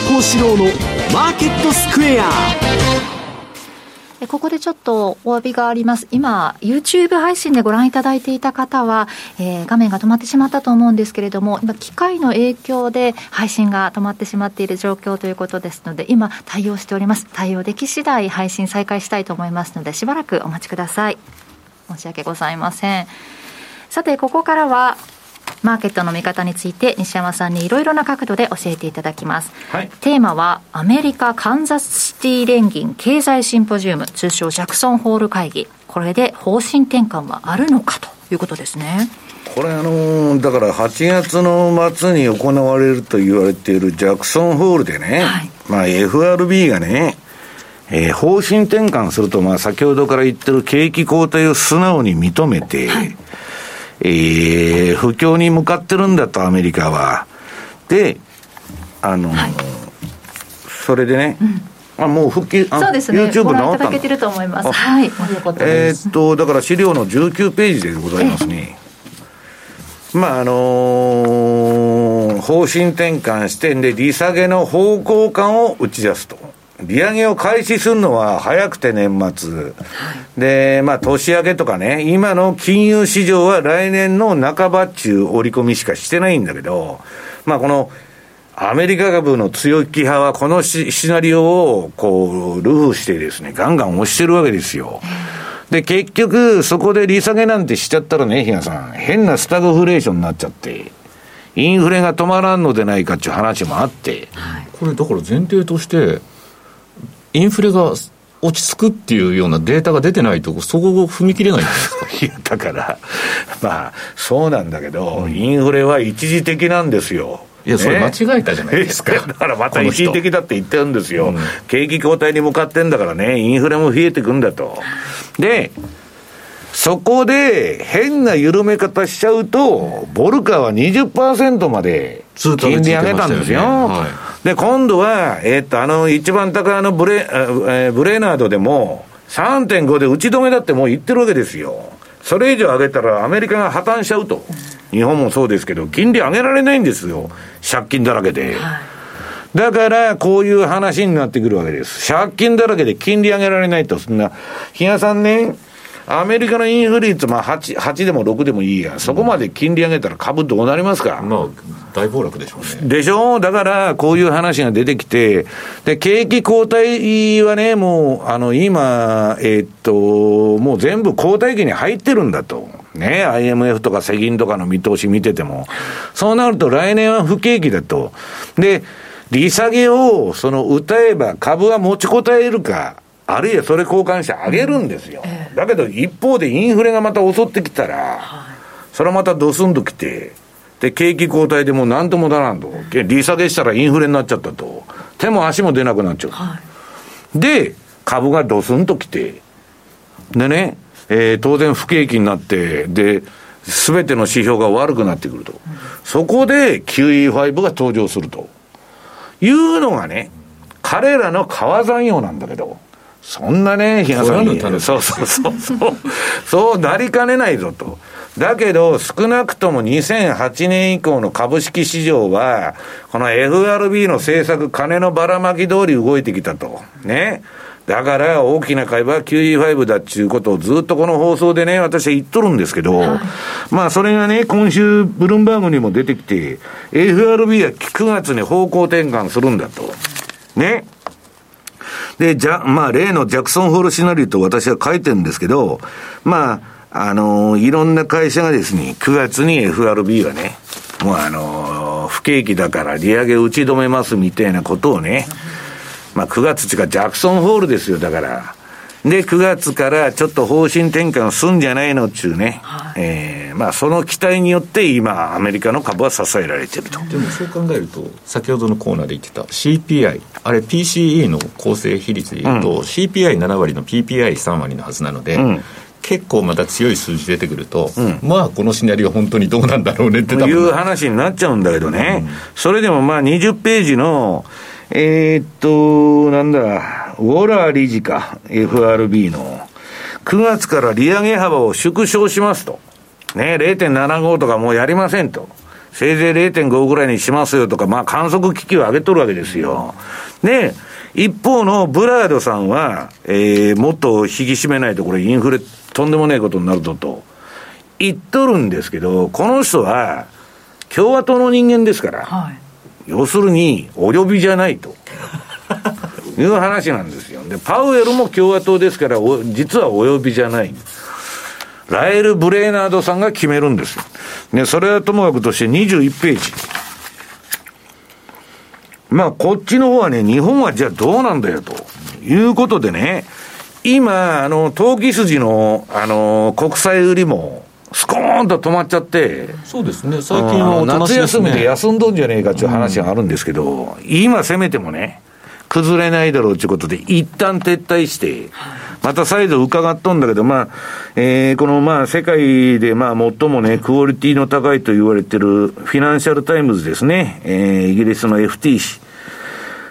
西山幸四郎のマーケットスクエアここでちょっとお詫びがあります。今、YouTube 配信でご覧いただいていた方は、えー、画面が止まってしまったと思うんですけれども、今、機械の影響で配信が止まってしまっている状況ということですので、今、対応しております。対応でき次第配信再開したいと思いますので、しばらくお待ちください。申し訳ございません。さて、ここからは、マーケットの見方について西山さんにいろいろな角度で教えていただきます、はい、テーマはアメリカカンザスシティ連銀経済シンポジウム通称ジャクソンホール会議。これで方針転換はあるのかということですね。これあのー、だから8月の末に行われると言われているジャクソンホールでね、はい、まあ FRB がねえー、方針転換すると、まあ、先ほどから言ってる景気後退を素直に認めて、はい、えー、不況に向かってるんだと、アメリカは。で、あの、はい、それでね、うん、あもう復帰、あそうですね、YouTube 直ったたけてると思います。はい、えー、っと、だから資料の19ページでございますね。まああのー、方針転換視点で利下げの方向感を打ち出すと。利上げを開始するのは早くて年末。で、まあ、年明けとかね、今の金融市場は来年の半ばっちゅう織り込みしかしてないんだけど、まあ、この、アメリカ株の強気派はこのシナリオをこう、ルフしてですね、ガンガン押してるわけですよ。で、結局、そこで利下げなんてしちゃったらね、比嘉さん、変なスタグフレーションになっちゃって、インフレが止まらんのでないかっていう話もあって。これ、だから前提として、インフレが落ち着くっていうようなデータが出てないと、そこを踏み切れないんですか？いや、だから、まあ、そうなんだけど、うん、インフレは一時的なんですよ。いや、それ間違えたじゃないですか。だからまた一時的だって言ってるんですよ。うん、景気後退に向かってんだからね、インフレも冷えてくんだと。で、そこで変な緩め方しちゃうと、ボルカは20%まで金利上げたんですよ。はい、で、今度は、えー、っと、あの、一番高いのブレ、えー、ブレナードでも、3.5で打ち止めだってもう言ってるわけですよ。それ以上上げたらアメリカが破綻しちゃうと。日本もそうですけど、金利上げられないんですよ。借金だらけで。はいだから、こういう話になってくるわけです。借金だらけで金利上げられないと、そんな、比嘉さんね、アメリカのインフレ率、まあ8、8でも6でもいいや、そこまで金利上げたら株どうなりますか、まあ、大暴落でしょうね。でしょ？だから、こういう話が出てきて、で、景気後退はね、もう、あの、今、えー、っと、もう全部後退期に入ってるんだと。ね、IMF とか世銀とかの見通し見てても。そうなると来年は不景気だと。で、利下げを、その、歌えば株は持ちこたえるか。あるいはそれ交換してあげるんですよ、うん。えー、だけど一方でインフレがまた襲ってきたら、はい、それはまたドスンときて、で、景気後退でもうなんともならんと、利下げしたらインフレになっちゃったと、手も足も出なくなっちゃう。はい、で、株がドスンときて、でね、えー、当然不景気になって、で、すべての指標が悪くなってくると。うん、そこで QE5 が登場すると。いうのがね、彼らの川山用なんだけど、そんなね、比嘉さんに、そうそうそうそう、そうなりかねないぞと。だけど、少なくとも2008年以降の株式市場は、この FRB の政策、金のばらまき通り動いてきたと。ね。だから大きな会話は QE5 だっていうことをずっとこの放送でね、私は言っとるんですけど、はい、まあそれがね、今週ブルームバーグにも出てきて、FRB は9月に方向転換するんだと。ね。で、じゃ、まあ、例のジャクソンホールシナリオと私は書いてるんですけど、まあ、あのいろんな会社がですね、9月に FRB はね、もうあの不景気だから利上げ打ち止めますみたいなことをね、まあ9月っていうかジャクソンホールですよ、だから。で、9月からちょっと方針転換すんじゃないのっちゅうね、はい、えー、まあその期待によって今、アメリカの株は支えられてると。でもそう考えると、先ほどのコーナーで言ってた CPI、あれ PCE の構成比率でいうと、うん、CPI7 割の PPI3 割のはずなので、うん、結構また強い数字出てくると、うん、まあこのシナリオ本当にどうなんだろうねっていう話になっちゃうんだけどね、うん、それでもまあ20ページの、えー、っと、なんだ、ウォラー理事か、FRB の、9月から利上げ幅を縮小しますと。ね、0.75とかもうやりませんと。せいぜい0.5ぐらいにしますよとか、まあ観測機器を上げとるわけですよ。で、一方のブラードさんは、えー、もっと引き締めないとこれインフレとんでもないことになるぞと言っとるんですけど、この人は共和党の人間ですから、はい、要するにお呼びじゃないと。いう話なんですよ。で、パウエルも共和党ですから、実はお呼びじゃない。ラエル・ブレーナードさんが決めるんですよ。ね、それはともかくとして21ページ。まあ、こっちの方はね、日本はじゃあどうなんだよ、ということでね、今、あの、投機筋の、あの、国債売りも、スコーンと止まっちゃって、そうですね、最近は、ね、夏休みで休んどんじゃねえかっていう話があるんですけど、うん、今攻めてもね、崩れないだろうということで、一旦撤退して、また再度伺っとんだけど、まあ、えー、このまあ、世界でまあ、最もね、クオリティの高いと言われてる、フィナンシャルタイムズですね、えー、イギリスの FT 紙。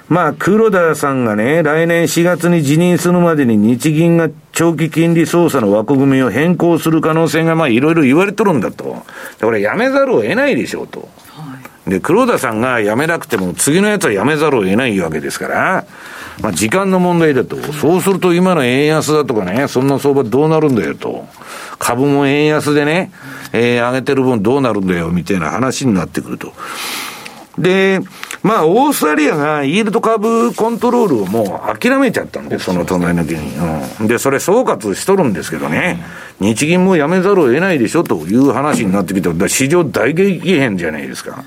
まあ、黒田さんがね、来年4月に辞任するまでに日銀が長期金利操作の枠組みを変更する可能性がまあいろいろ言われとるんだと。これやめざるを得ないでしょうと。で、黒田さんが辞めなくても次のやつは辞めざるを得ないわけですから、まあ時間の問題だと。そうすると今の円安だとかね、そんな相場どうなるんだよと。株も円安でね、えー、上げてる分どうなるんだよみたいな話になってくると。で、まあ、オーストラリアがイールド株コントロールをもう諦めちゃったんで、その隣の国に。うん。で、それ総括しとるんですけどね、日銀もやめざるを得ないでしょという話になってきて、市場大激変じゃないですか。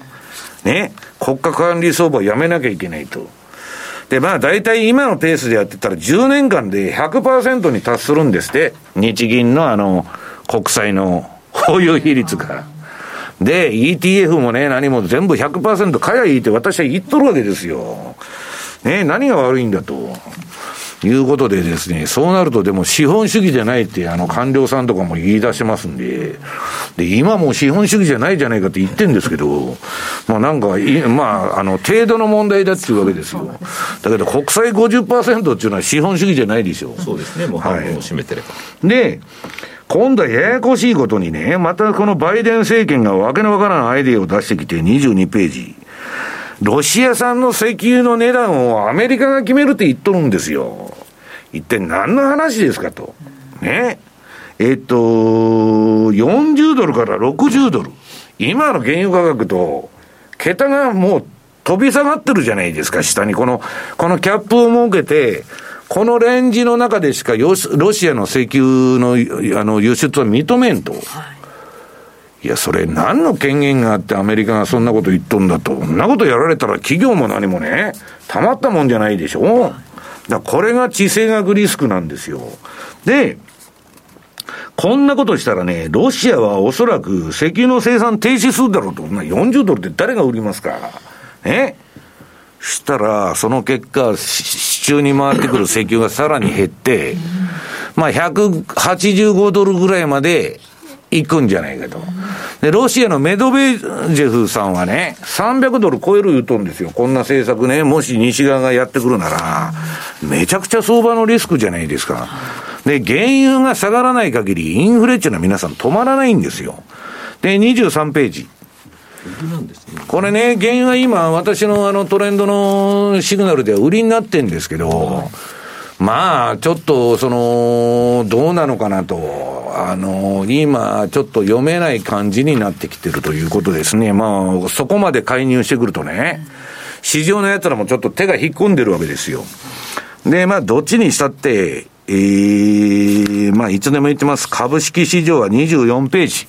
ね。国家管理相場をやめなきゃいけないと。で、まあ大体今のペースでやってたら10年間で100%に達するんですって。日銀のあの、国債の保有比率が。で、ETF もね、何も全部100%買やいいって私は言っとるわけですよ。ね、何が悪いんだと。いうことでですね、そうなるとでも資本主義じゃないってあの官僚さんとかも言い出しますんで、で、今もう資本主義じゃないじゃないかって言ってんですけど、まあなんか、まあ、あの、程度の問題だっていうわけですよ。だけど国債50%っていうのは資本主義じゃないでしょ。そうですね、もう半分を占めてれば。はい、で、今度はややこしいことにね、またこのバイデン政権がわけのわからんアイデアを出してきて22ページ。ロシア産の石油の値段をアメリカが決めるって言っとるんですよ。一体何の話ですかと。ね。えっと、40ドルから60ドル。今の原油価格と、桁がもう飛び下がってるじゃないですか、下に。この、このキャップを設けて、このレンジの中でしかロシアの石油のあの輸出は認めんと。はいいや、それ何の権限があってアメリカがそんなこと言っとんだと。そんなことやられたら企業も何もね、たまったもんじゃないでしょ。だこれが地政学リスクなんですよ。で、こんなことしたらね、ロシアはおそらく石油の生産停止するだろうと。40ドルって誰が売りますかねしたら、その結果、市中に回ってくる石油がさらに減って、まあ、185ドルぐらいまで行くんじゃないかと。で、ロシアのメドベージェフさんはね、300ドル超える言うとんですよ。こんな政策ね、もし西側がやってくるなら、めちゃくちゃ相場のリスクじゃないですか。で、原油が下がらない限り、インフレっていうのは皆さん止まらないんですよ。で、23ページ。これね、原油は今、私のあのトレンドのシグナルでは売りになってんですけど、まあ、ちょっと、その、どうなのかなと、あの、今、ちょっと読めない感じになってきてるということですね。まあ、そこまで介入してくるとね、市場の奴らもちょっと手が引っ込んでるわけですよ。で、まあ、どっちにしたって、えー、まあ、いつでも言ってます。株式市場は24ページ。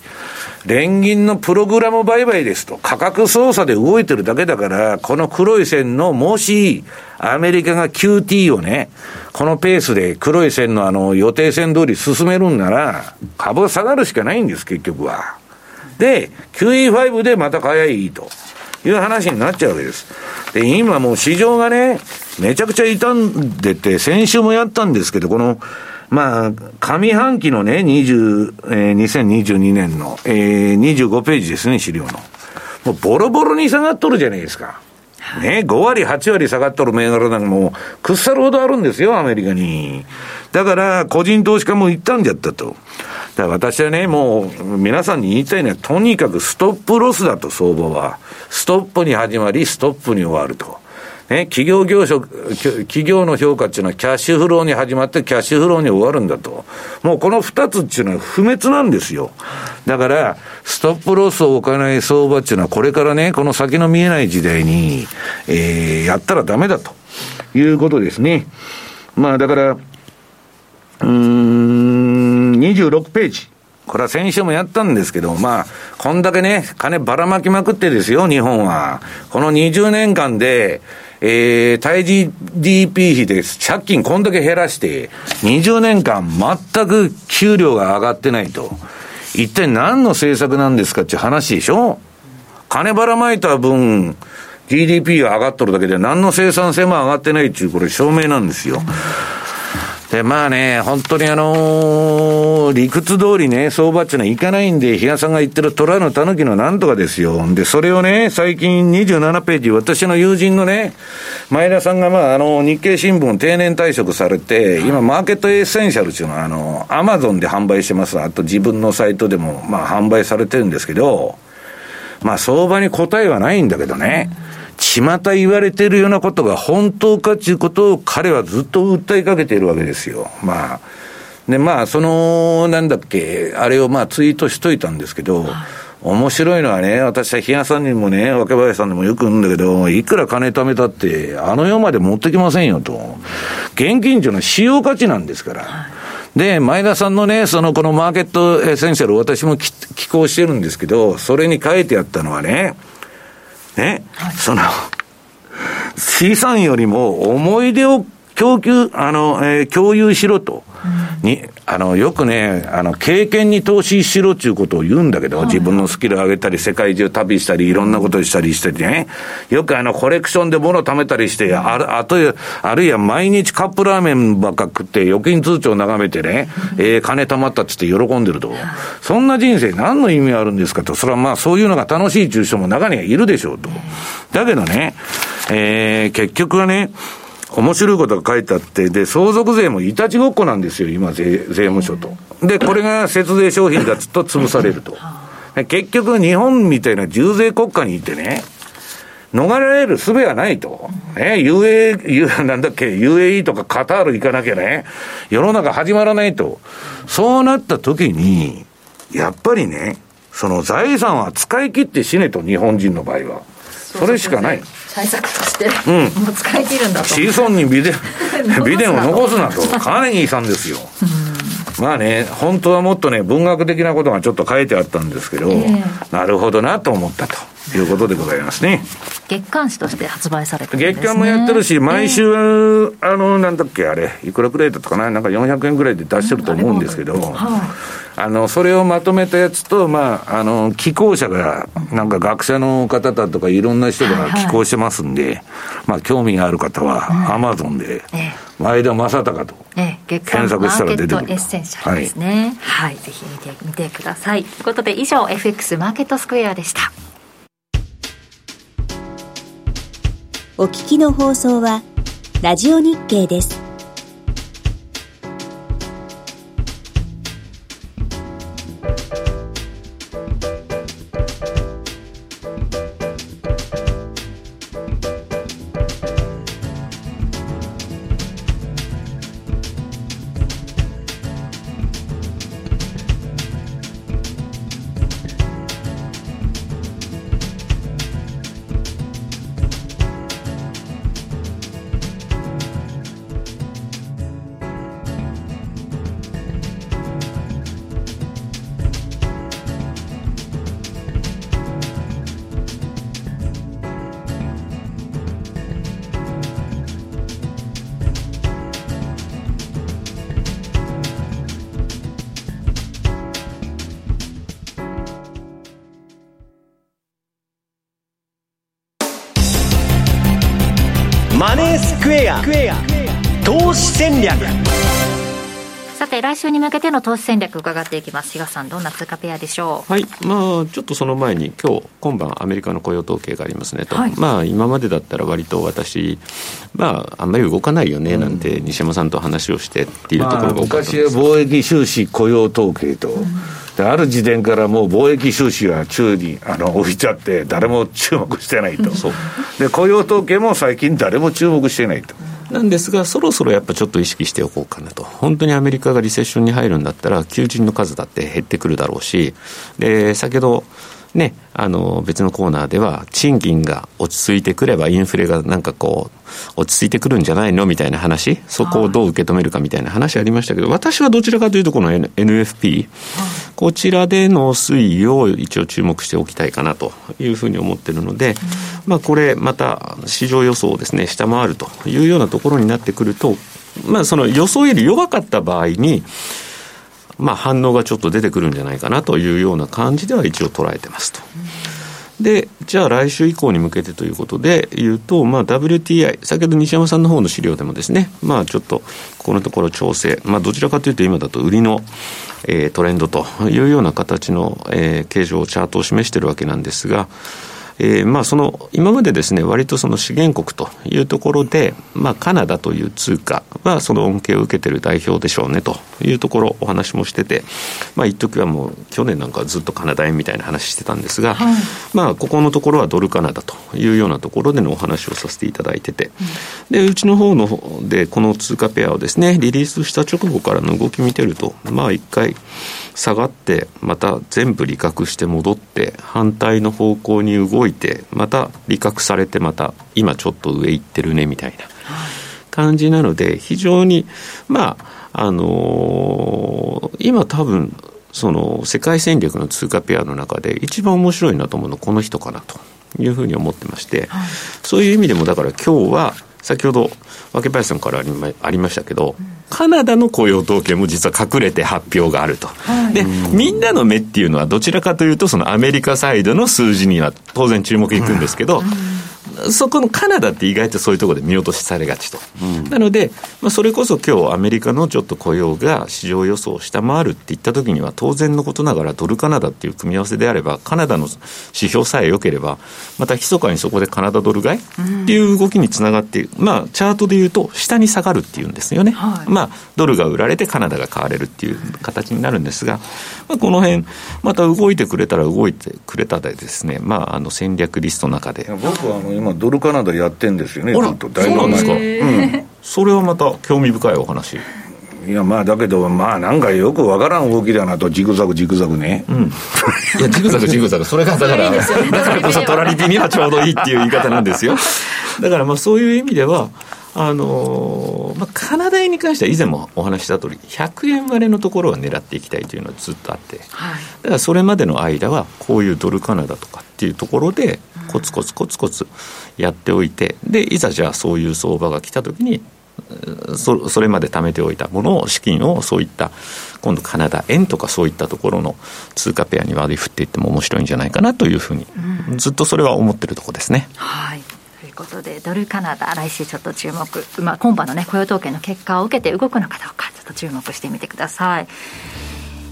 連銀のプログラム売買ですと、価格操作で動いてるだけだから、この黒い線の、もし、アメリカが QT をね、このペースで黒い線のあの予定線通り進めるんなら、株が下がるしかないんです、結局は。で、QE5 でまた買えいいという話になっちゃうわけです。で、今もう市場がね、めちゃくちゃ傷んでて、先週もやったんですけど、この、まあ、上半期のね、20、えー、2022年の、えー、25ページですね、資料の。もうボロボロに下がっとるじゃないですか。ね、5割、8割下がっとる銘柄なんかもう、くっさるほどあるんですよ、アメリカに。だから、個人投資家も言ったんじゃったと。だから私はね、もう、皆さんに言いたいのは、とにかくストップロスだと、相場は。ストップに始まり、ストップに終わると。ね、企業業職、企業の評価っていうのはキャッシュフローに始まってキャッシュフローに終わるんだと。もうこの二つっていうのは不滅なんですよ。だから、ストップロスを置かない相場っていうのはこれからね、この先の見えない時代に、えー、やったらダメだということですね。まあだから、うーん、26ページ。これは先週もやったんですけど、まあ、こんだけね、金ばらまきまくってですよ、日本は。この20年間で、えー、対 GDP 比で借金こんだけ減らして、20年間全く給料が上がってないと。一体何の政策なんですかっていう話でしょ？金ばらまいた分、GDP が上がっとるだけで何の生産性も上がってないっていう、これ証明なんですよ。で、まあね、本当にあのー、理屈通りね、相場っていうのはいかないんで、比嘉さんが言ってる虎の狸のなんとかですよ。で、それをね、最近27ページ、私の友人のね、前田さんがまあ、あの、日経新聞定年退職されて、今、マーケットエッセンシャルっていうのは、あの、アマゾンで販売してます。あと自分のサイトでも、まあ、販売されてるんですけど、まあ、相場に答えはないんだけどね。うん巷言われてるようなことが本当かっていうことを彼はずっと訴えかけているわけですよ。まあ。で、まあ、その、なんだっけ、あれをまあツイートしといたんですけど、面白いのはね、私は日嘉さんにもね、若林さんにもよく言うんだけど、いくら金貯めたって、あの世まで持ってきませんよと。現金というのは使用価値なんですから。で、前田さんのね、そのこのマーケットエッセンシャル、私も寄稿してるんですけど、それに書いてあったのはね、ね、はい、その、資産よりも思い出を供給、あの、えー、共有しろと。に、あの、よくね、あの、経験に投資しろっていうことを言うんだけど、自分のスキルを上げたり、世界中旅したり、いろんなことしたりしてね、よくあの、コレクションで物貯めたりして、ああと、あるいは毎日カップラーメンばっか食って、預金通帳眺めてね、えー、金貯まったっつって喜んでると。そんな人生何の意味あるんですかと。それはまあ、そういうのが楽しい中小も中にはいるでしょうと。だけどね、えー、結局はね、面白いことが書いてあって、で、相続税もいたちごっこなんですよ、今税、税務署と。で、これが節税商品だと潰されると。結局、日本みたいな重税国家にいてね、逃れられる術はないと。ね、UA、なんだっけ、UAE とかカタール行かなきゃね、世の中始まらないと。そうなった時に、やっぱりね、その財産は使い切って死ねと、日本人の場合は。それしかない。対策として、うん、もう使い切るんだと。子孫に美伝、美伝を残すなと。カーネギーさんですよ。まあね、本当はもっとね、文学的なことがちょっと書いてあったんですけど、えー、なるほどなと思ったということでございますね。月刊誌として発売されてるんです、ね、月刊もやってるし、毎週、えー、あの、なんだっけ、あれ、いくらくらいだったかな、なんか400円ぐらいで出してると思うんですけど、はいあの、それをまとめたやつと、まあ、あの、寄稿者が、なんか学者の方だとかいろんな人が寄稿してますんで、はいはい、まあ、興味がある方は、アマゾンで、前田正孝と検索したら出てくる。エッセンシャルですね。はい、はい、ぜひ見てみてください。ということで、以上、FX マーケットスクエアでした。お聞きの放送は、ラジオ日経です。ネースクエア。投資戦略。して来週に向けての投資戦略伺っていきます。東さんどんな通貨ペアでしょう？はい。まあちょっとその前に今日今晩アメリカの雇用統計がありますねと、はい、まあ今までだったら割と私まああんまり動かないよねなんて西山さんと話をしてっていうところが多かったんです、まあ、昔は貿易収支雇用統計と、うんある時点からもう貿易収支は宙にあの置いちゃって、誰も注目してないと、で雇用統計も最近、誰も注目してないと。なんですが、そろそろやっぱちょっと意識しておこうかなと、本当にアメリカがリセッションに入るんだったら、求人の数だって減ってくるだろうし、で先ほど、ね、あの別のコーナーでは、賃金が落ち着いてくれば、インフレがなんかこう、落ち着いてくるんじゃないのみたいな話、そこをどう受け止めるかみたいな話ありましたけど、私はどちらかというと、この NFP、こちらでの推移を一応注目しておきたいかなというふうに思ってるので、まあ、これ、また市場予想をですね、下回るというようなところになってくると、まあ、その予想より弱かった場合に、まあ、反応がちょっと出てくるんじゃないかなというような感じでは一応捉えてますと。で、じゃあ来週以降に向けてということで言うと、まあ、WTI、先ほど西山さんの方の資料でもですね、まあ、ちょっとここのところ調整、まあ、どちらかというと今だと売りの、えー、トレンドというような形の、えー、形状、チャートを示しているわけなんですが、えー、まあその今までですね割とその資源国というところで、まあ、カナダという通貨はその恩恵を受けている代表でしょうねというところお話もしてて、まあ一時はもう去年なんかずっとカナダ円みたいな話してたんですが、はい、まあここのところはドルカナダというようなところでのお話をさせていただいてて、うん、でうちの方のでこの通貨ペアをですねリリースした直後からの動き見てるとまあ一回下がってまた全部利確して戻って反対の方向に動いてまた利確されてまた今ちょっと上行ってるねみたいな感じなので非常にまああのー、今多分その世界戦略の通貨ペアの中で一番面白いなと思うのはこの人かなというふうに思ってまして、はい、そういう意味でもだから今日は先ほど若林さんからありましたけど、カナダの雇用統計も実は隠れて発表があると、はい、でみんなの目っていうのはどちらかというとそのアメリカサイドの数字には当然注目いくんですけど、そこのカナダって意外とそういうところで見落としされがちと、うん、なので、まあ、それこそ今日アメリカのちょっと雇用が市場予想を下回るっていったときには当然のことながらドルカナダっていう組み合わせであればカナダの指標さえ良ければまた密かにそこでカナダドル買いっていう動きにつながって、まあチャートでいうと下に下がるっていうんですよね、はい、まあドルが売られてカナダが買われるっていう形になるんですが、まあ、この辺また動いてくれたら動いてくれたでですね、まあ、あの戦略リストの中で。僕はあの今ドルカナダやってんですよねずっとそうなんですか、うん、それはまた興味深いお話。いやまあだけどまあなんかよくわからん動きだなとジグザグジグザグね、うん、いやジグザグジグザグ。それがだから だからこそトラリピにはちょうどいいっていう言い方なんですよ。だからまあそういう意味ではあのー、まあ、カナダ円に関しては以前もお話した通り100円割れのところを狙っていきたいというのはずっとあって、はい、だからそれまでの間はこういうドルカナダとかっていうところでコツコツコツコツやっておいてでいざじゃあそういう相場が来た時にそそれまで貯めておいたものを資金をそういった今度カナダ円とかそういったところの通貨ペアに割り振っていっても面白いんじゃないかなというふうに、うん、ずっとそれは思ってるところですね。はいということでドルカナダ来週ちょっと注目、まあ、今晩の、ね、雇用統計の結果を受けて動くのかどうかちょっと注目してみてください。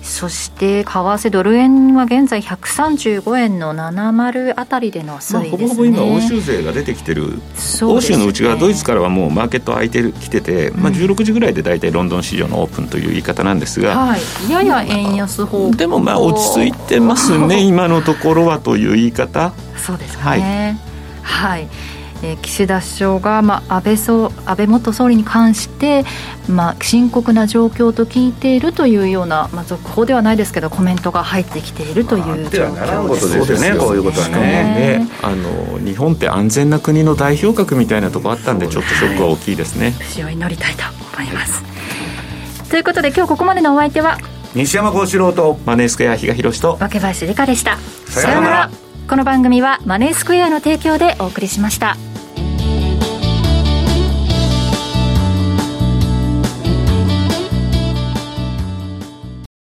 そして為替ドル円は現在135円の70あたりでの推移です、ね、ほぼほぼ今欧州勢が出てきてる、ね、欧州の内側ドイツからはもうマーケット空いてきてて、まあ、16時ぐらいで大体ロンドン市場のオープンという言い方なんですが、はい、やや円安方向。でもまあ落ち着いてますね 今のところはという言い方。そうですかね。はい、はいえー、岸田首相が、まあ、安倍総安倍元総理に関して、まあ、深刻な状況と聞いているというような、まあ、続報ではないですけどコメントが入ってきているという状況ですよね。こういうことはね。ね。あの日本って安全な国の代表格みたいなところあったんでちょっとショックは大きいですね。不を祈りたいと思います、はい、ということで今日ここまでのお相手は西山幸四郎とマネースクエア比嘉宏と若林理香でした。さようなら。この番組はマネースクエアの提供でお送りしました。